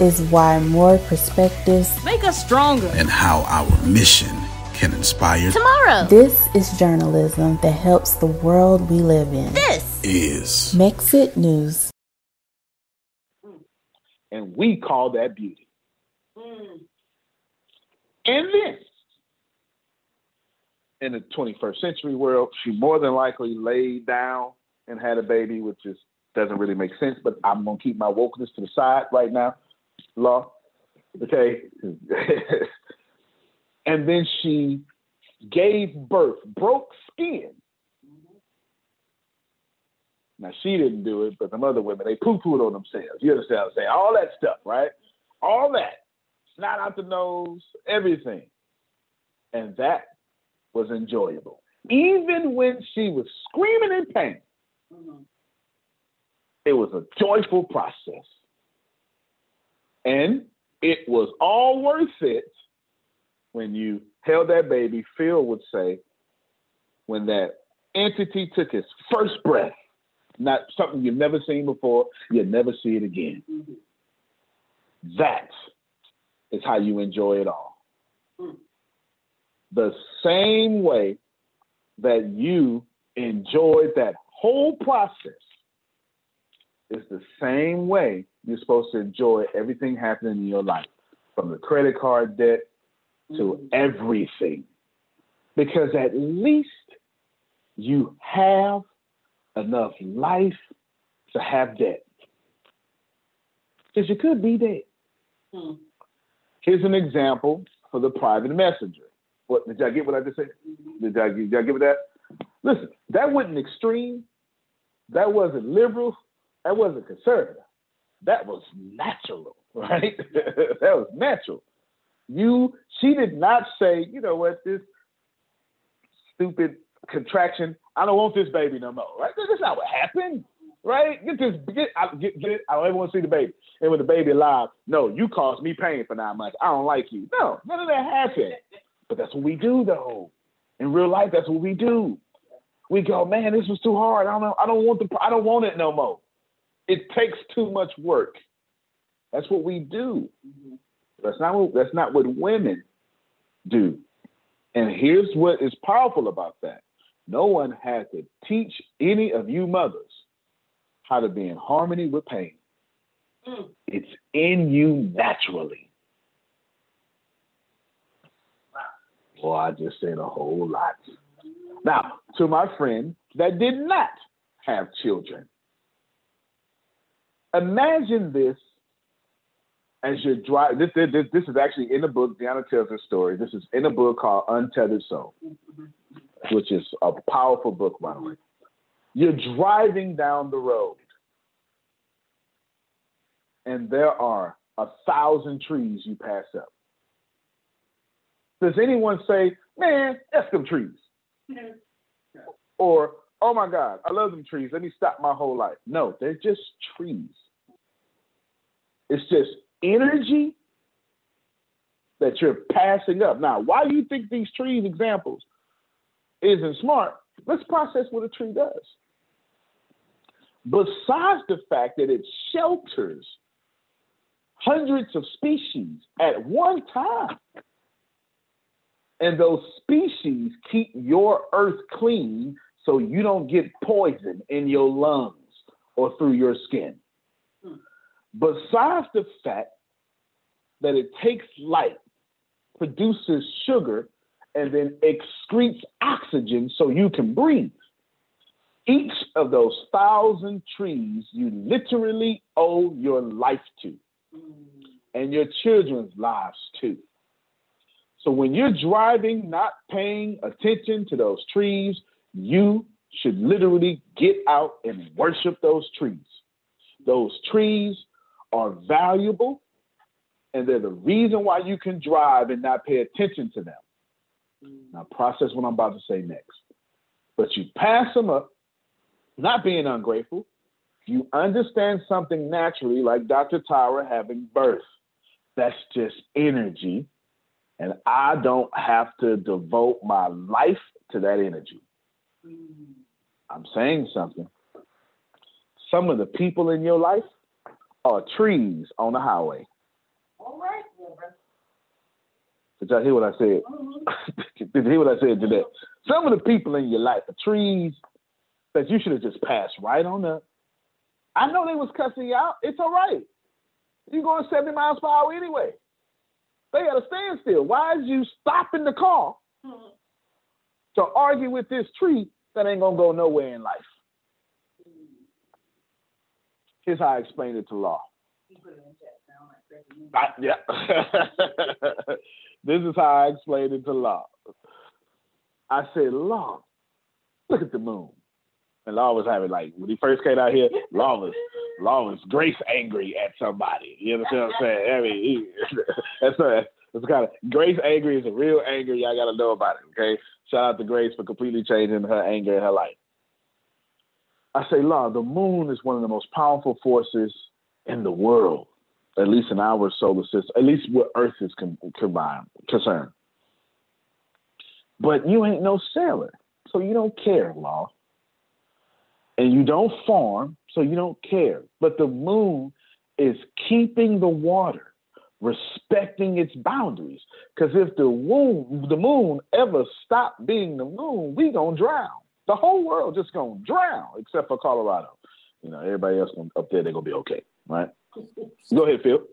Speaker 15: is why more perspectives
Speaker 13: make us stronger.
Speaker 16: And how our mission can inspire
Speaker 12: tomorrow.
Speaker 15: This is journalism that helps the world we live in.
Speaker 12: This
Speaker 16: is
Speaker 15: Mexit News.
Speaker 7: And we call that beauty. Mm. And then, in the 21st century world, she more than likely laid down and had a baby, which is doesn't really make sense. But I'm gonna keep my wokeness to the side right now. Law, okay. and then she gave birth, broke skin. Now she didn't do it, but some other women they poo-pooed on themselves. You understand what I'm saying? All that stuff, right? All that, snot out the nose, everything, and that was enjoyable. Even when she was screaming in pain, mm-hmm. it was a joyful process, and it was all worth it when you held that baby, Phil would say, when that entity took his first breath, not something you've never seen before, you'll never see it again. Mm-hmm. That is how you enjoy it all. Mm. The same way that you enjoyed that whole process is the same way you're supposed to enjoy everything happening in your life, from the credit card debt to mm-hmm. everything because at least you have enough life to have debt. Because you could be dead. Hmm. Here's an example for the private messenger. What did y'all get what I just said? Mm-hmm. Did y'all, did y'all get that? Listen, that wasn't extreme. That wasn't liberal. That wasn't conservative. That was natural, right? that was natural. You, she did not say, you know what, this stupid contraction. I don't want this baby no more. Right? That's not what happened. Right? Get this, get, get, get it. I don't ever want to see the baby. And with the baby alive, no, you caused me pain for nine months. I don't like you. No, none of that happened. But that's what we do, though. In real life, that's what we do. We go, man, this was too hard. I don't know. I don't want the. I don't want it no more. It takes too much work. That's what we do. Mm-hmm. That's not what, that's not what women do. And here's what is powerful about that. No one had to teach any of you mothers how to be in harmony with pain. Mm. It's in you naturally. Well, I just said a whole lot. Now, to my friend that did not have children, imagine this as you're driving, this, this, this is actually in the book. Deanna tells her story. This is in a book called Untethered Soul, which is a powerful book, by the way. You're driving down the road, and there are a thousand trees you pass up. Does anyone say, "Man, that's them trees," or "Oh my God, I love them trees. Let me stop my whole life"? No, they're just trees. It's just energy that you're passing up. Now, why do you think these trees examples isn't smart? Let's process what a tree does. Besides the fact that it shelters hundreds of species at one time, and those species keep your earth clean so you don't get poison in your lungs or through your skin. Besides the fact that it takes light, produces sugar, and then excretes oxygen so you can breathe. Each of those thousand trees you literally owe your life to, and your children's lives too. So when you're driving, not paying attention to those trees, you should literally get out and worship those trees. Those trees are valuable, and they're the reason why you can drive and not pay attention to them. Mm. Now, process what I'm about to say next. But you pass them up, not being ungrateful. You understand something naturally, like Dr. Tyra having birth. That's just energy. And I don't have to devote my life to that energy. Mm. I'm saying something. Some of the people in your life are trees on the highway.
Speaker 5: All right,
Speaker 7: Did y'all hear what I said? Mm-hmm. Did you hear what I said today? Some of the people in your life are trees that you should have just passed right on up. I know they was cussing you out. It's all right. You're going 70 miles per hour anyway. They got a standstill. Why is you stopping the car mm-hmm. to argue with this tree that ain't gonna go nowhere in life? Here's how I explained it to law. I, yeah. this is how I explained it to Law. I said, Law, look at the moon. And Law was having like when he first came out here, Law was Law was grace angry at somebody. You understand what I'm saying? I mean, he, that's a, it's kind of Grace angry is a real anger. Y'all got to know about it. Okay, shout out to Grace for completely changing her anger in her life. I say, Law, the moon is one of the most powerful forces in the world at least in our solar system, at least what Earth is con- combined, concerned. But you ain't no sailor, so you don't care, Law. And you don't farm, so you don't care. But the moon is keeping the water, respecting its boundaries. Because if the moon, the moon ever stopped being the moon, we gonna drown. The whole world just gonna drown, except for Colorado. You know, everybody else up there, they're gonna be okay, right? Go ahead, Phil.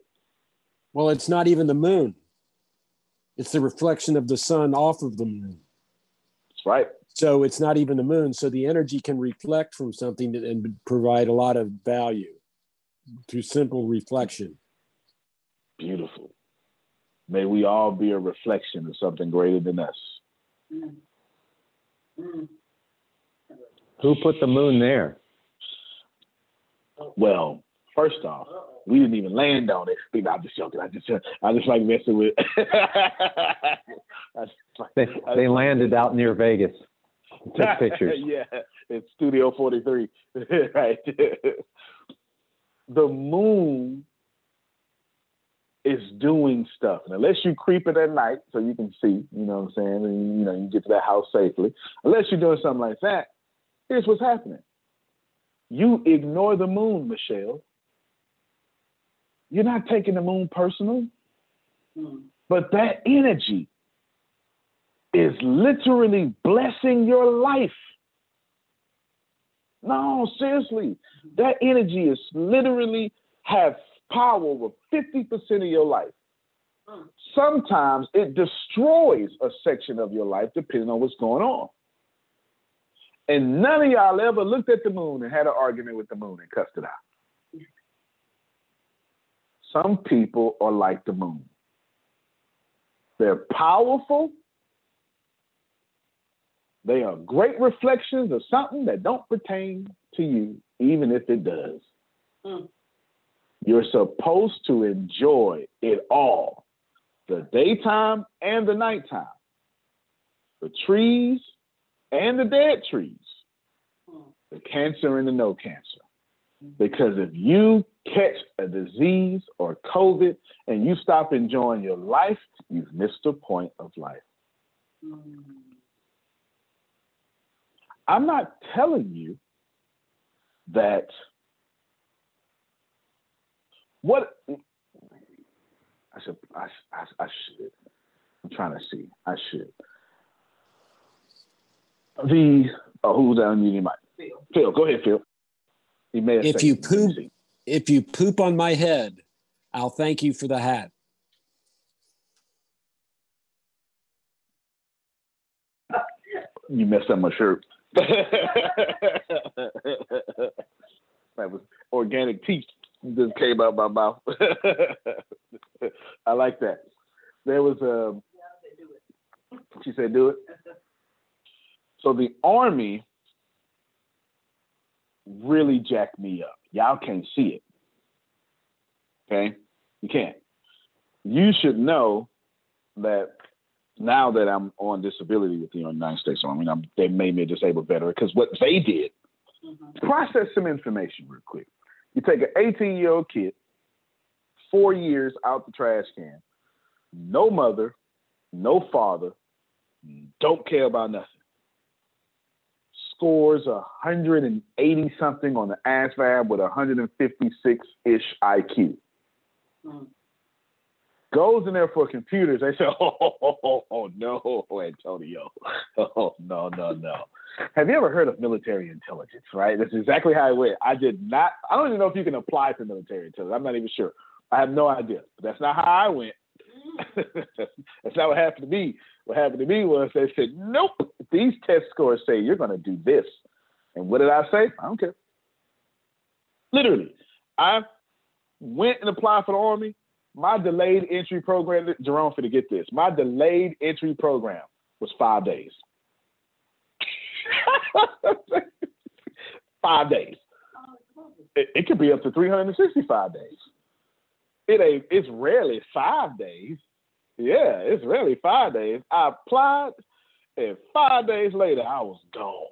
Speaker 17: Well, it's not even the moon. It's the reflection of the sun off of the moon.
Speaker 7: That's right.
Speaker 17: So it's not even the moon. So the energy can reflect from something and provide a lot of value through simple reflection.
Speaker 7: Beautiful. May we all be a reflection of something greater than us. Mm.
Speaker 3: Mm. Who put the moon there?
Speaker 7: Well, first off, we didn't even land on it. I'm just joking. I just I just like messing with.
Speaker 3: they, they landed out near Vegas. Took pictures.
Speaker 7: yeah, it's Studio 43. right. the moon is doing stuff. And unless you creep it at night so you can see, you know what I'm saying, and you know, you get to that house safely. Unless you're doing something like that, here's what's happening. You ignore the moon, Michelle, you're not taking the moon personal, but that energy is literally blessing your life. No, seriously, that energy is literally have power over 50% of your life. Sometimes it destroys a section of your life depending on what's going on. And none of y'all ever looked at the moon and had an argument with the moon and cussed it out. Some people are like the moon. They're powerful. They are great reflections of something that don't pertain to you, even if it does. Mm. You're supposed to enjoy it all, the daytime and the nighttime, the trees and the dead trees, mm. the cancer and the no cancer. Because if you catch a disease or COVID and you stop enjoying your life, you've missed the point of life. I'm not telling you that what I should I, I, I should I'm trying to see I should the oh, who's that on meeting mic? Phil. Phil, go ahead, Phil.
Speaker 17: He may if you poop, if you poop on my head, I'll thank you for the hat.
Speaker 7: You messed up my shirt. that was organic teeth just came out my mouth. I like that. There was uh, a. She said, "Do it." So the army really jacked me up. Y'all can't see it. Okay, you can't. You should know that now that I'm on disability with the United States Army, I'm, they made me a disabled veteran because what they did, mm-hmm. process some information real quick. You take an 18 year old kid, four years out the trash can, no mother, no father, don't care about nothing. Scores 180 something on the ASVAB with 156 ish IQ. Mm goes in there for computers. They say, oh, oh, oh, oh, no, Antonio. Oh, no, no, no. Have you ever heard of military intelligence, right? That's exactly how it went. I did not, I don't even know if you can apply for military intelligence. I'm not even sure. I have no idea. But that's not how I went. that's not what happened to me. What happened to me was they said, nope, these test scores say you're going to do this. And what did I say? I don't care. Literally, I went and applied for the Army my delayed entry program, Jerome, for to get this, my delayed entry program was five days. five days. It, it, could be up to 365 days. It ain't, it's rarely five days. Yeah, it's really five days. I applied, and five days later, I was gone.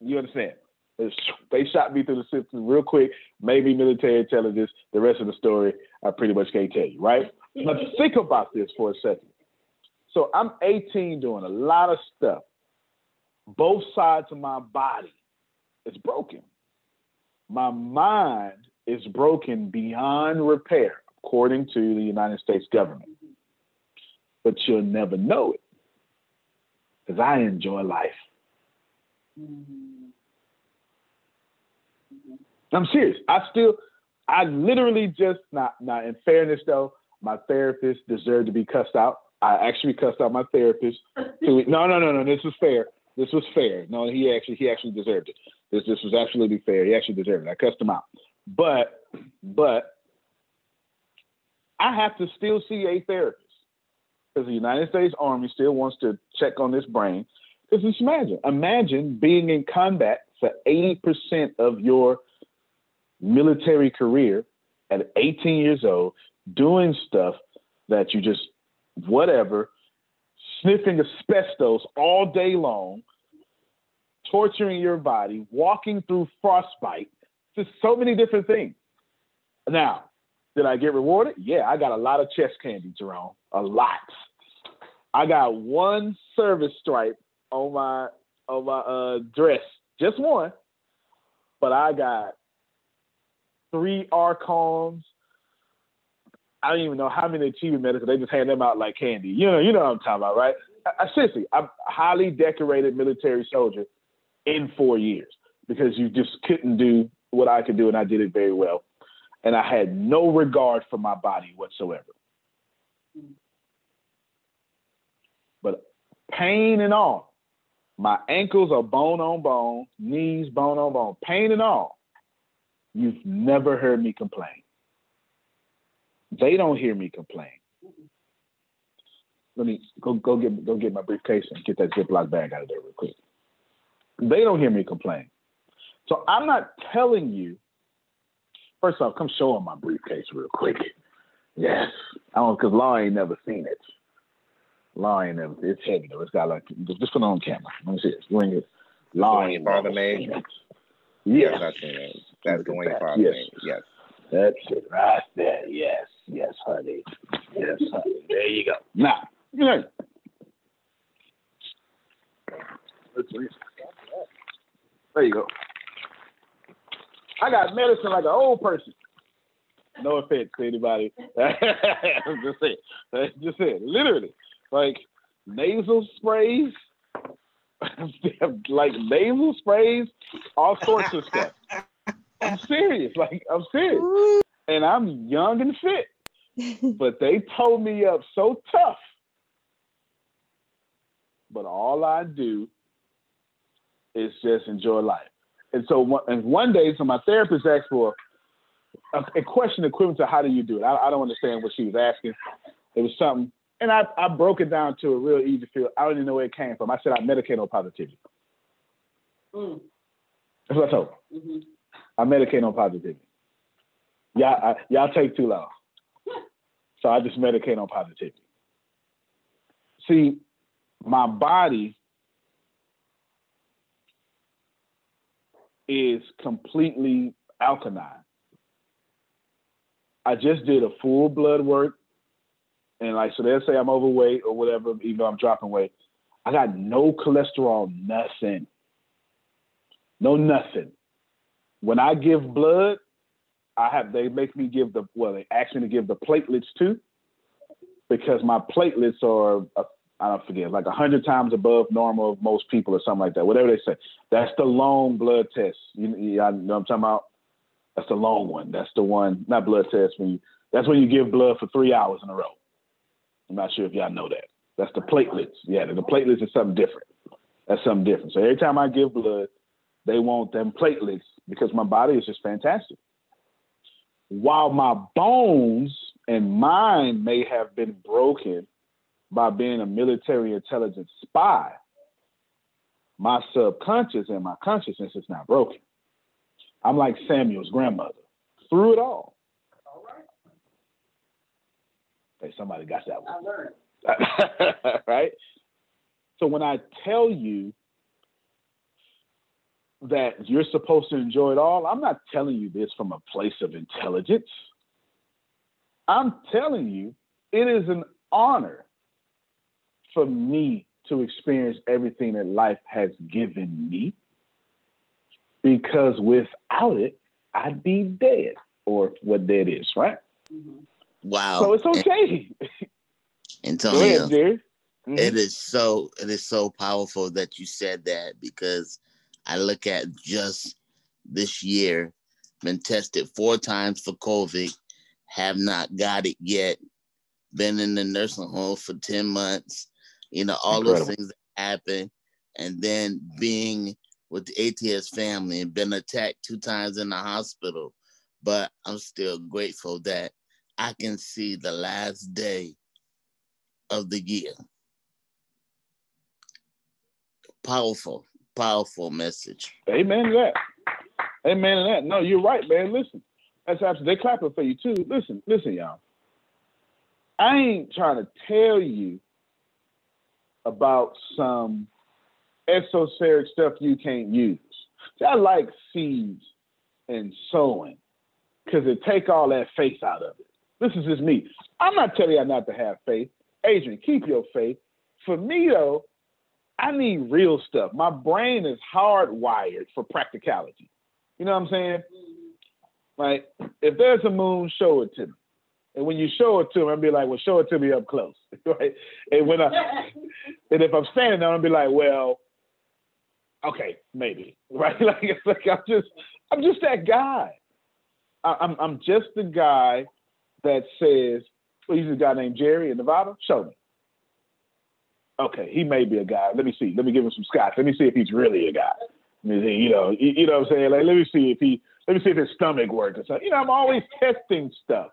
Speaker 7: You understand? They shot me through the system real quick, maybe military intelligence. The rest of the story, I pretty much can't tell you, right? But think about this for a second. So I'm 18 doing a lot of stuff. Both sides of my body is broken. My mind is broken beyond repair, according to the United States government. But you'll never know it because I enjoy life. I'm serious. I still, I literally just not not in fairness though. My therapist deserved to be cussed out. I actually cussed out my therapist. no, no, no, no. This was fair. This was fair. No, he actually he actually deserved it. This this was absolutely fair. He actually deserved it. I cussed him out. But but I have to still see a therapist because the United States Army still wants to check on this brain. Because just imagine, imagine being in combat for 80% of your military career at 18 years old, doing stuff that you just whatever, sniffing asbestos all day long, torturing your body, walking through frostbite, just so many different things. Now, did I get rewarded? Yeah, I got a lot of chest candy, Jerome. A lot. I got one service stripe on my on my uh, dress, just one. But I got three ARCOMs. I don't even know how many achievement medals. They just hand them out like candy. You know, you know what I'm talking about, right? I, I, seriously, I'm a highly decorated military soldier in four years because you just couldn't do what I could do, and I did it very well. And I had no regard for my body whatsoever. But pain and all, my ankles are bone on bone, knees bone on bone, pain and all. You've never heard me complain. They don't hear me complain. Let me go go get go get my briefcase and get that Ziploc bag out of there real quick. They don't hear me complain. So I'm not telling you. First off, come show them my briefcase real quick. Yes, I don't because Law ain't never seen it. Law ain't never. It's heavy though. It's got like just put it on camera. Let me see it. Bring it. Law ain't seen it.
Speaker 8: Yes, yes. It. That's the way father yes. Yes.
Speaker 7: That's it right there. Yes, yes, honey. Yes, honey. There you go. Now, there you go. I got medicine like an old person. No offense to anybody. just saying. Just saying. Literally. Like nasal sprays. like nasal sprays, all sorts of stuff. I'm serious. Like I'm serious. And I'm young and fit. but they told me up so tough. But all I do is just enjoy life. And so one, and one day, so my therapist asked for a, a question equivalent to how do you do it? I, I, don't understand what she was asking. It was something, and I, I broke it down to a real easy feel. I don't even know where it came from. I said I medicate on positivity. Mm. That's what I told her. Mm-hmm. I medicate on positivity. Y'all, I, y'all take too long. so I just medicate on positivity. See, my body is completely alkaline. I just did a full blood work, and like so they'll say I'm overweight or whatever, even though I'm dropping weight. I got no cholesterol, nothing. No nothing. When I give blood, I have they make me give the well, they ask me to give the platelets too, because my platelets are uh, I don't forget like hundred times above normal of most people or something like that. Whatever they say, that's the long blood test. You, you know what I'm talking about? That's the long one. That's the one, not blood test. When you, that's when you give blood for three hours in a row. I'm not sure if y'all know that. That's the platelets. Yeah, the platelets is something different. That's something different. So every time I give blood, they want them platelets because my body is just fantastic. While my bones and mind may have been broken by being a military intelligence spy, my subconscious and my consciousness is not broken. I'm like Samuel's grandmother through it all. All right. Hey, somebody got that one. I learned. right? So when I tell you that you're supposed to enjoy it all, I'm not telling you this from a place of intelligence. I'm telling you it is an honor for me to experience everything that life has given me because without it, I'd be dead, or what dead is, right?
Speaker 18: Mm-hmm. Wow.
Speaker 7: So it's okay.
Speaker 18: Antonio, ahead, mm-hmm. it is so it is so powerful that you said that because I look at just this year, been tested four times for COVID, have not got it yet, been in the nursing home for 10 months, you know, all Incredible. those things that happen. And then being with the ATS family and been attacked two times in the hospital, but I'm still grateful that I can see the last day of the year. Powerful, powerful message.
Speaker 7: Amen to that. Amen to that. No, you're right, man. Listen, that's absolutely. They clapping for you too. Listen, listen, y'all. I ain't trying to tell you about some esoteric stuff you can't use. See, I like seeds and sowing because it take all that faith out of it. This is just me. I'm not telling you not to have faith. Adrian, keep your faith. For me though, I need real stuff. My brain is hardwired for practicality. You know what I'm saying? Like, if there's a moon, show it to me. And when you show it to me, I'll be like, well, show it to me up close. right? And when I and if I'm standing there, I'll be like, well, okay, maybe. Right? Like like I'm just I'm just that guy. I, I'm I'm just the guy that says, well, he's a guy named Jerry in Nevada. Show me okay, he may be a guy. Let me see. Let me give him some scotch. Let me see if he's really a guy. You know, you know what I'm saying? Like, let me see if he, let me see if his stomach works or something. You know, I'm always testing stuff.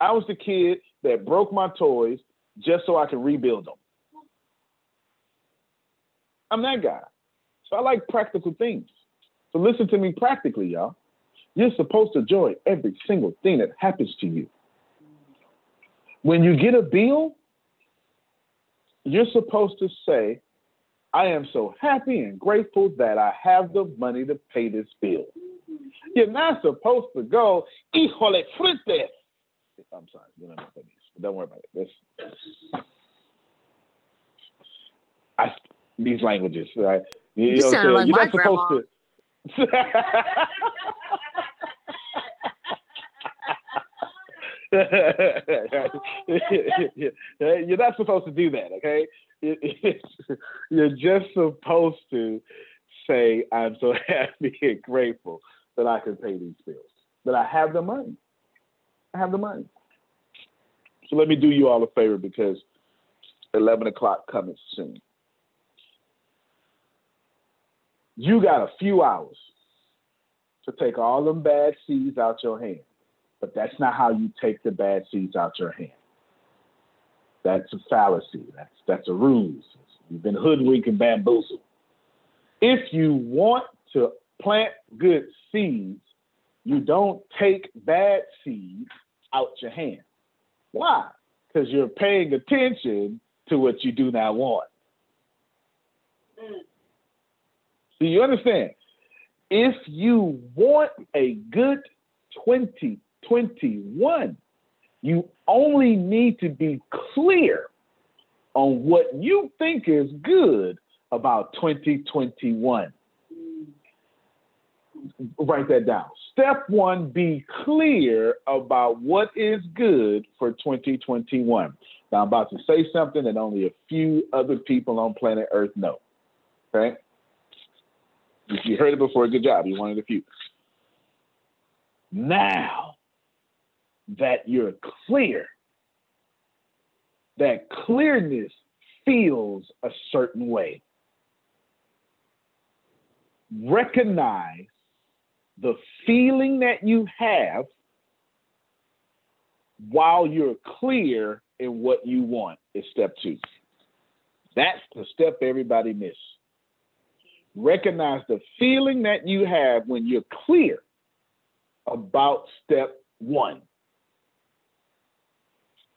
Speaker 7: I was the kid that broke my toys just so I could rebuild them. I'm that guy. So I like practical things. So listen to me practically, y'all. You're supposed to enjoy every single thing that happens to you. When you get a bill, you're supposed to say, I am so happy and grateful that I have the money to pay this bill. You're not supposed to go, híjole, frites. I'm sorry, don't know what that means. Don't worry about it. This, I, these languages, right? You, you know sound like you're not grandma. supposed to. You're not supposed to do that, okay? You're just supposed to say, I'm so happy and grateful that I can pay these bills, that I have the money. I have the money. So let me do you all a favor because 11 o'clock coming soon. You got a few hours to take all them bad seeds out your hand. But that's not how you take the bad seeds out your hand. That's a fallacy. That's that's a ruse. You've been hoodwinked and bamboozled. If you want to plant good seeds, you don't take bad seeds out your hand. Why? Because you're paying attention to what you do not want. Mm. Do you understand? If you want a good 2021, you only need to be clear on what you think is good about 2021. Write that down. Step one be clear about what is good for 2021. Now, I'm about to say something that only a few other people on planet Earth know. Okay? If you heard it before, good job. You're one of the few. Now that you're clear, that clearness feels a certain way. Recognize the feeling that you have while you're clear in what you want is step two. That's the step everybody misses. Recognize the feeling that you have when you're clear about step one.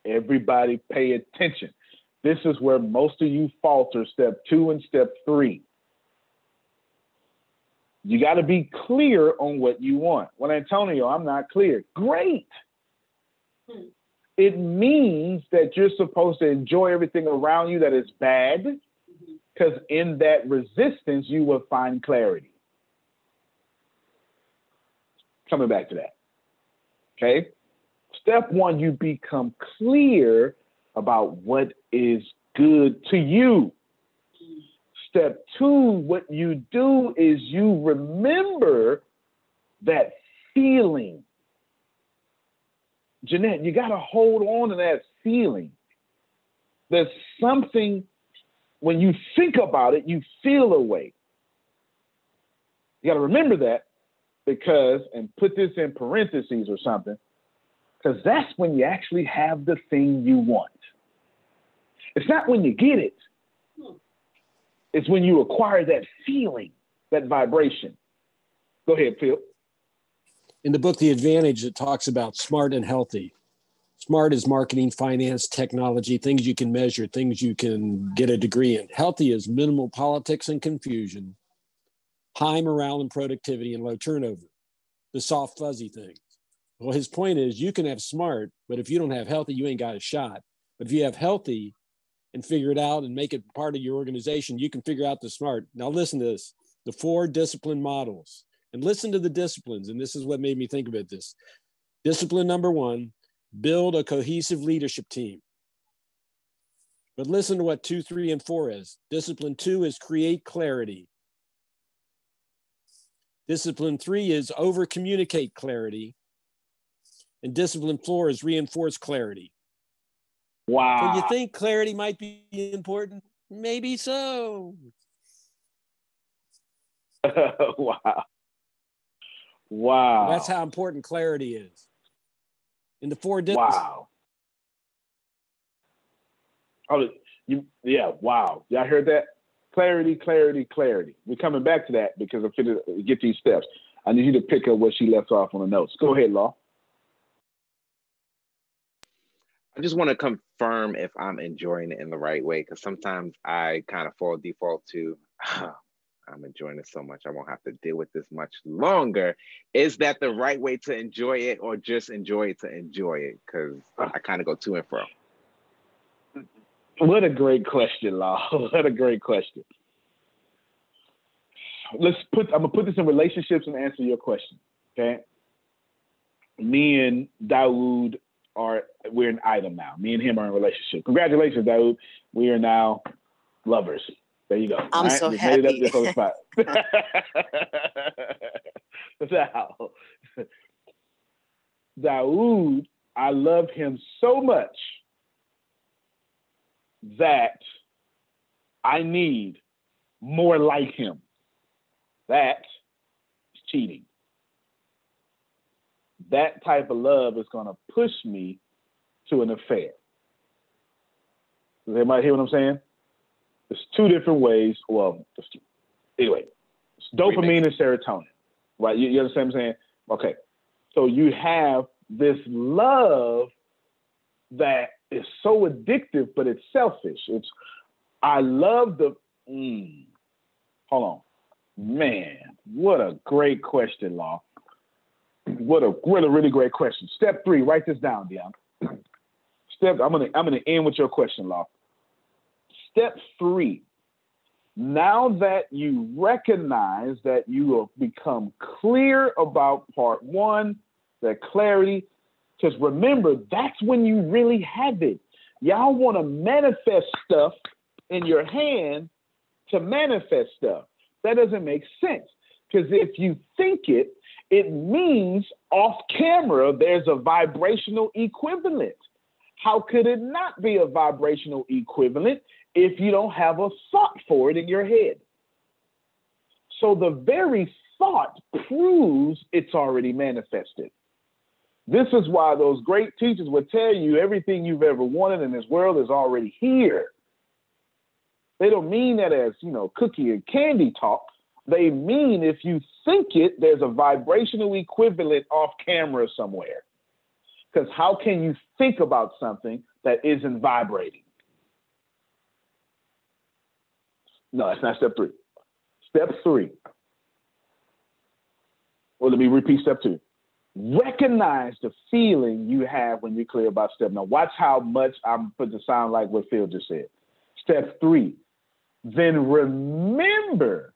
Speaker 7: Everybody pay attention. This is where most of you falter step two and step three. You got to be clear on what you want. Well, Antonio, I'm not clear. Great. Hmm. It means that you're supposed to enjoy everything around you that is bad, because mm-hmm. in that resistance, you will find clarity. Coming back to that. Okay. Step one, you become clear about what is good to you. Step two, what you do is you remember that feeling. Jeanette, you got to hold on to that feeling. There's something, when you think about it, you feel a way. You got to remember that because, and put this in parentheses or something, because that's when you actually have the thing you want. It's not when you get it, it's when you acquire that feeling, that vibration. Go ahead, Phil.
Speaker 17: In the book, The Advantage, it talks about smart and healthy. Smart is marketing, finance, technology, things you can measure, things you can get a degree in. Healthy is minimal politics and confusion, high morale and productivity, and low turnover. The soft, fuzzy things. Well, his point is you can have smart, but if you don't have healthy, you ain't got a shot. But if you have healthy, and figure it out and make it part of your organization, you can figure out the smart. Now, listen to this the four discipline models and listen to the disciplines. And this is what made me think about this. Discipline number one build a cohesive leadership team. But listen to what two, three, and four is. Discipline two is create clarity. Discipline three is over communicate clarity. And discipline four is reinforce clarity.
Speaker 7: Wow.
Speaker 17: So you think clarity might be important? Maybe so.
Speaker 7: wow. Wow.
Speaker 17: That's how important clarity is. In the four disciplines.
Speaker 7: Wow. Oh, you yeah, wow. Y'all heard that? Clarity, clarity, clarity. We're coming back to that because I'm going to get these steps. I need you to pick up what she left off on the notes. Go ahead, Law.
Speaker 8: I just want to confirm if I'm enjoying it in the right way because sometimes I kind of fall default to oh, I'm enjoying it so much I won't have to deal with this much longer. Is that the right way to enjoy it or just enjoy it to enjoy it? Because I kind of go to and fro.
Speaker 7: What a great question, Law. what a great question. Let's put I'm gonna put this in relationships and answer your question. Okay. Me and Daoud are we're an item now. Me and him are in a relationship. Congratulations, Daoud. We are now lovers. There you go.
Speaker 12: I'm right? so Just happy. Made it up this spot.
Speaker 7: now, Daoud, I love him so much that I need more like him. that is cheating. That type of love is going to push me to an affair. Does everybody hear what I'm saying? There's two different ways. Well, anyway, it's dopamine and serotonin, right? You, you understand what I'm saying? Okay. So you have this love that is so addictive, but it's selfish. It's I love the. Mm, hold on, man. What a great question, Law. What a what a really great question. Step three. Write this down, Dion. Step. I'm gonna I'm gonna end with your question, Law. Step three. Now that you recognize that you have become clear about part one, that clarity, because remember, that's when you really have it. Y'all want to manifest stuff in your hand to manifest stuff. That doesn't make sense. Because if you think it, it means off camera there's a vibrational equivalent. How could it not be a vibrational equivalent if you don't have a thought for it in your head? So the very thought proves it's already manifested. This is why those great teachers would tell you everything you've ever wanted in this world is already here. They don't mean that as, you know, cookie and candy talk. They mean if you think it, there's a vibrational equivalent off camera somewhere. Because how can you think about something that isn't vibrating? No, that's not step three. Step three. Well, let me repeat step two recognize the feeling you have when you're clear about step. Now, watch how much I'm put to sound like what Phil just said. Step three, then remember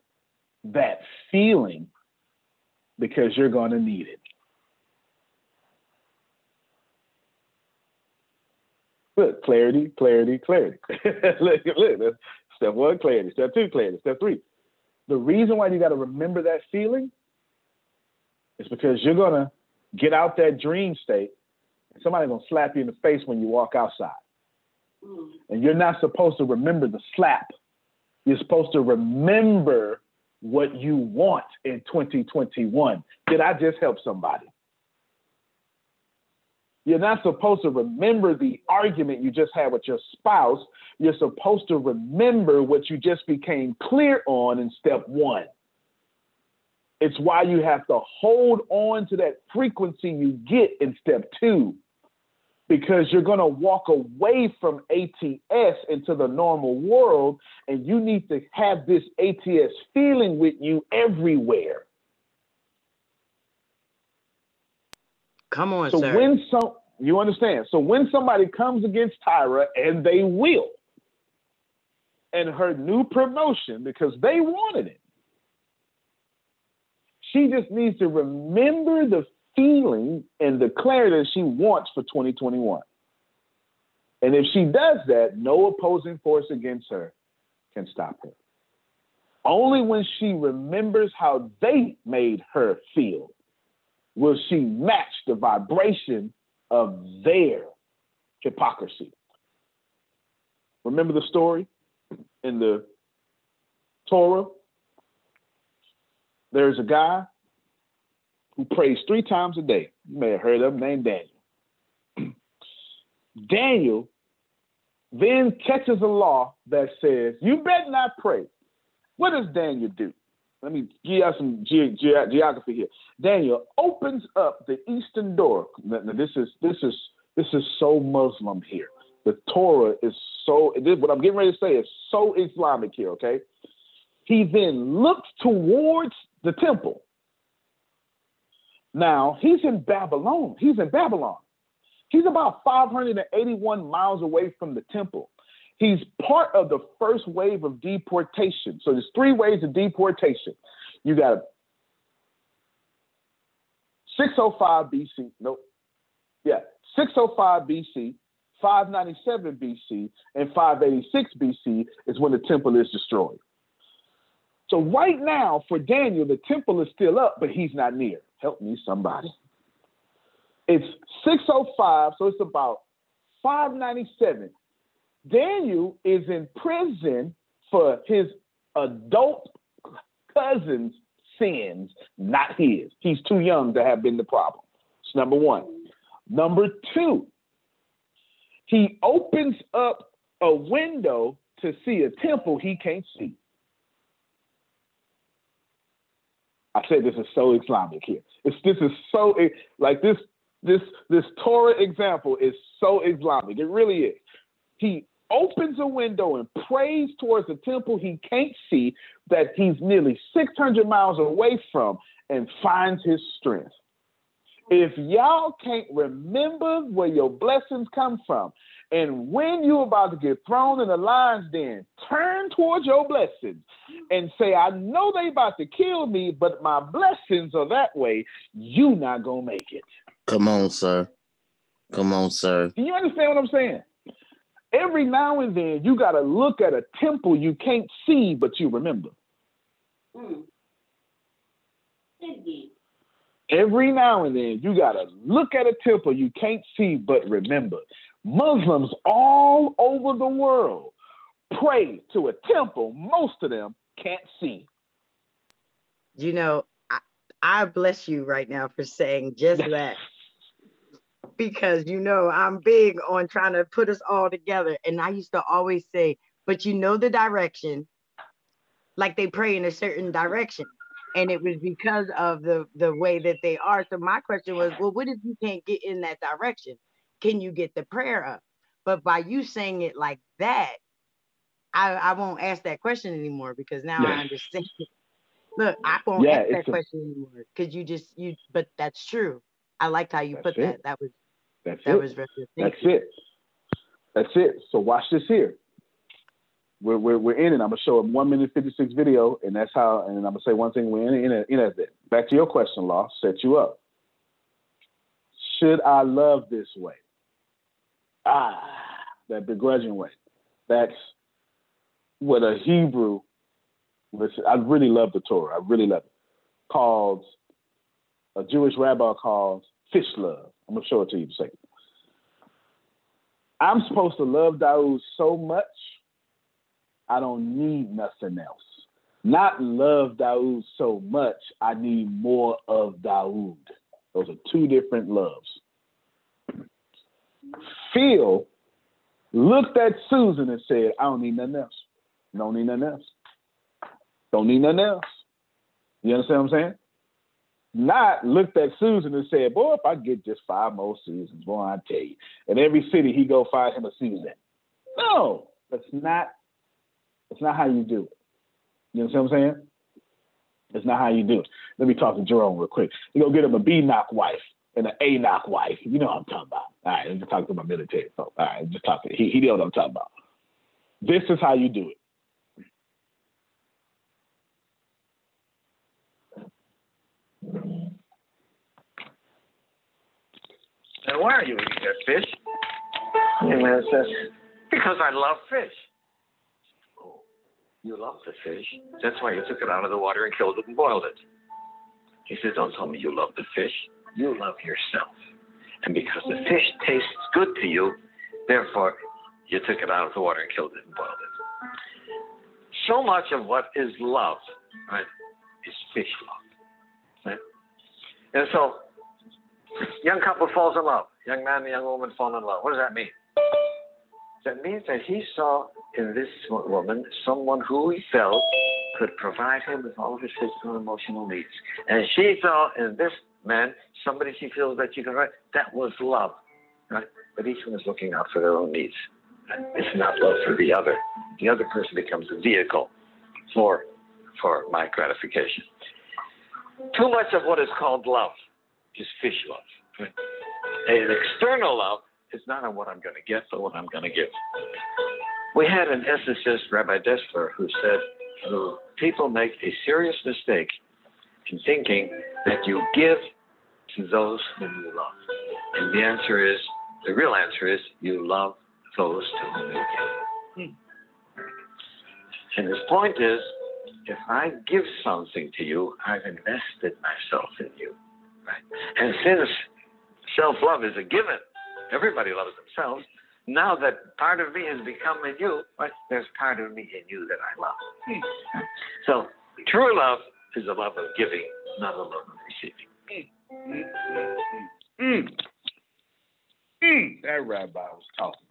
Speaker 7: that feeling because you're going to need it. Look, clarity, clarity, clarity. look, look, step one, clarity. Step two, clarity. Step three. The reason why you got to remember that feeling is because you're going to get out that dream state, and somebody's gonna slap you in the face when you walk outside. Mm. And you're not supposed to remember the slap. You're supposed to remember what you want in 2021. Did I just help somebody? You're not supposed to remember the argument you just had with your spouse. You're supposed to remember what you just became clear on in step one. It's why you have to hold on to that frequency you get in step two, because you're going to walk away from ATS into the normal world, and you need to have this ATS feeling with you everywhere.
Speaker 19: Come on,
Speaker 7: so
Speaker 19: sir.
Speaker 7: when some you understand. So when somebody comes against Tyra, and they will, and her new promotion because they wanted it she just needs to remember the feeling and the clarity that she wants for 2021. And if she does that, no opposing force against her can stop her. Only when she remembers how they made her feel will she match the vibration of their hypocrisy. Remember the story in the Torah there's a guy who prays three times a day. You may have heard of him, named Daniel. Daniel then catches a law that says, You better not pray. What does Daniel do? Let me give you some ge- ge- geography here. Daniel opens up the eastern door. Now, this is this is this is so Muslim here. The Torah is so. This, what I'm getting ready to say is so Islamic here. Okay. He then looks towards the temple. Now, he's in Babylon. He's in Babylon. He's about 581 miles away from the temple. He's part of the first wave of deportation. So there's three waves of deportation. You got 605 BC. Nope. Yeah, 605 BC, 597 BC, and 586 BC is when the temple is destroyed. So right now, for Daniel, the temple is still up, but he's not near. Help me, somebody. It's 605, so it's about 597. Daniel is in prison for his adult cousin's sins, not his. He's too young to have been the problem. It's number one. Number two, he opens up a window to see a temple he can't see. I said this is so Islamic here. It's this is so like this this this Torah example is so Islamic. It really is. He opens a window and prays towards a temple he can't see that he's nearly 600 miles away from and finds his strength. If y'all can't remember where your blessings come from, and when you're about to get thrown in the lion's den, turn towards your blessings and say, I know they about to kill me, but my blessings are that way. You not gonna make it.
Speaker 18: Come on, sir. Come on, sir.
Speaker 7: Do you understand what I'm saying? Every now and then you gotta look at a temple you can't see, but you remember. Mm. Every now and then you gotta look at a temple you can't see but remember. Muslims all over the world pray to a temple most of them can't see.
Speaker 19: You know, I, I bless you right now for saying just that. Because you know I'm big on trying to put us all together. And I used to always say, but you know the direction, like they pray in a certain direction. And it was because of the the way that they are. So my question was, well, what if you can't get in that direction? can you get the prayer up? But by you saying it like that, I, I won't ask that question anymore because now I understand. Look, I won't yeah, ask that a, question anymore because you just you. But that's true. I liked how you put it. that. That was
Speaker 7: that's that it. was that's it. That's it. So watch this here. We're, we're, we're in it. I'm gonna show a one minute fifty six video, and that's how. And I'm gonna say one thing. We're in it. In it. Back to your question, Law. Set you up. Should I love this way? ah, that begrudging way. That's what a Hebrew, which I really love the Torah, I really love it, called, a Jewish rabbi calls fish love. I'm to show it to you in a second. I'm supposed to love Daoud so much, I don't need nothing else. Not love Daoud so much, I need more of Daoud. Those are two different loves. Phil looked at Susan and said, I don't need nothing else. Don't need nothing else. Don't need nothing else. You understand what I'm saying? Not looked at Susan and said, Boy, if I get just five more seasons, boy, I tell you. In every city he go find him a season. No, that's not that's not how you do it. You know what I'm saying? That's not how you do it. Let me talk to Jerome real quick. You go get him a B knock wife and an A knock wife. You know what I'm talking about. All right, I'm just talking to my military folks. All right, just talking. He, he knows what I'm talking about. This is how you do it.
Speaker 20: And why are you eating that fish? The man says, because I love fish. Oh, you love the fish. That's why you took it out of the water and killed it and boiled it. He said, don't tell me you love the fish. You love yourself. And because the fish tastes good to you, therefore you took it out of the water and killed it and boiled it. So much of what is love, right, is fish love. And so, young couple falls in love. Young man and young woman fall in love. What does that mean? That means that he saw in this woman someone who he felt could provide him with all of his physical and emotional needs. And she saw in this man, somebody she feels that she can write, that was love, right? But each one is looking out for their own needs. It's not love for the other. The other person becomes a vehicle for, for my gratification. Too much of what is called love is fish love. An external love is not on what I'm going to get, but what I'm going to give. We had an ethicist, Rabbi Dessler, who said, people make a serious mistake in thinking that you give to those whom you love? And the answer is, the real answer is, you love those to whom you give. Hmm. And his point is, if I give something to you, I've invested myself in you. Right? And since self-love is a given, everybody loves themselves. Now that part of me has become in you, right, there's part of me in you that I love. Hmm. So true love is a love of giving, not a love of receiving. Mm, mm,
Speaker 7: mm, mm. That rabbi was talking.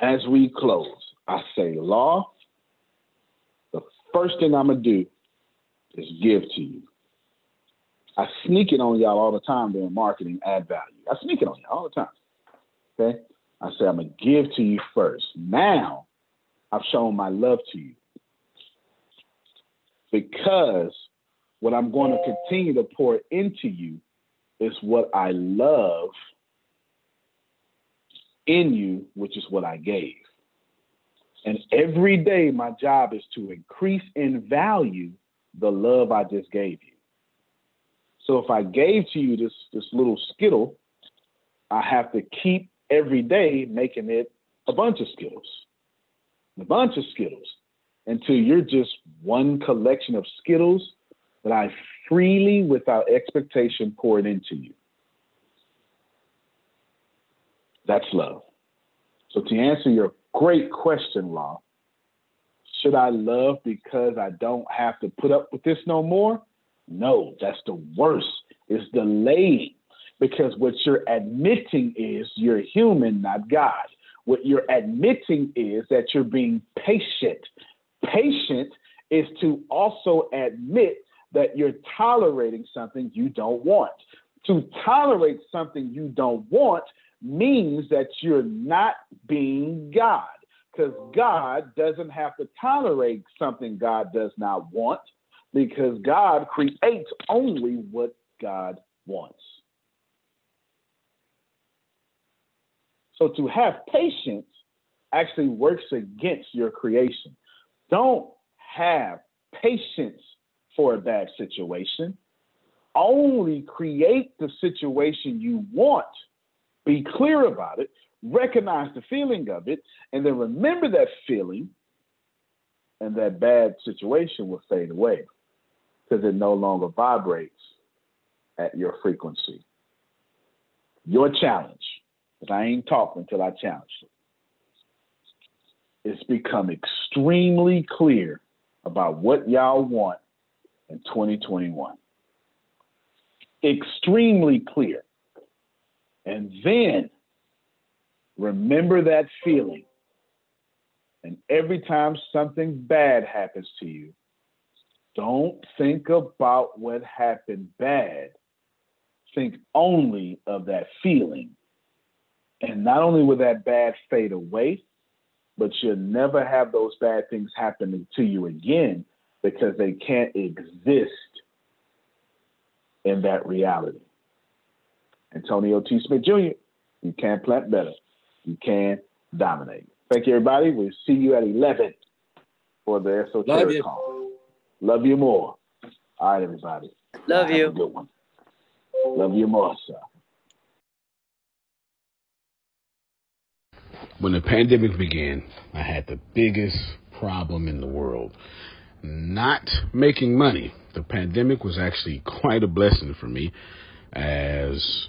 Speaker 7: As we close, I say, Law, the first thing I'm going to do is give to you. I sneak it on y'all all the time during marketing, add value. I sneak it on you all all the time. Okay? I say, I'm going to give to you first. Now, I've shown my love to you. Because what I'm going to continue to pour into you is what I love in you, which is what I gave. And every day, my job is to increase in value the love I just gave you. So if I gave to you this, this little Skittle, I have to keep every day making it a bunch of Skittles, a bunch of Skittles, until you're just one collection of Skittles that I freely, without expectation, pour it into you. That's love. So to answer your great question, Law, should I love because I don't have to put up with this no more? No, that's the worst. It's delaying because what you're admitting is you're human, not God. What you're admitting is that you're being patient. Patient is to also admit that you're tolerating something you don't want. To tolerate something you don't want means that you're not being God because God doesn't have to tolerate something God does not want because God creates only what God wants. So to have patience actually works against your creation. Don't have patience for a bad situation. Only create the situation you want. Be clear about it, recognize the feeling of it, and then remember that feeling, and that bad situation will fade away because it no longer vibrates at your frequency. Your challenge, because I ain't talking until I challenge you, it's become extremely clear about what y'all want in 2021. Extremely clear. And then remember that feeling. And every time something bad happens to you, don't think about what happened bad. Think only of that feeling. And not only will that bad fade away, but you'll never have those bad things happening to you again because they can't exist in that reality. Antonio T. Smith Jr., you can plant better. You can dominate. Thank you, everybody. We'll see you at 11 for the esoteric call. Love you more. All right, everybody.
Speaker 21: Love
Speaker 7: Have
Speaker 21: you.
Speaker 7: A good one. Love you more, sir.
Speaker 16: When the pandemic began, I had the biggest problem in the world not making money. The pandemic was actually quite a blessing for me as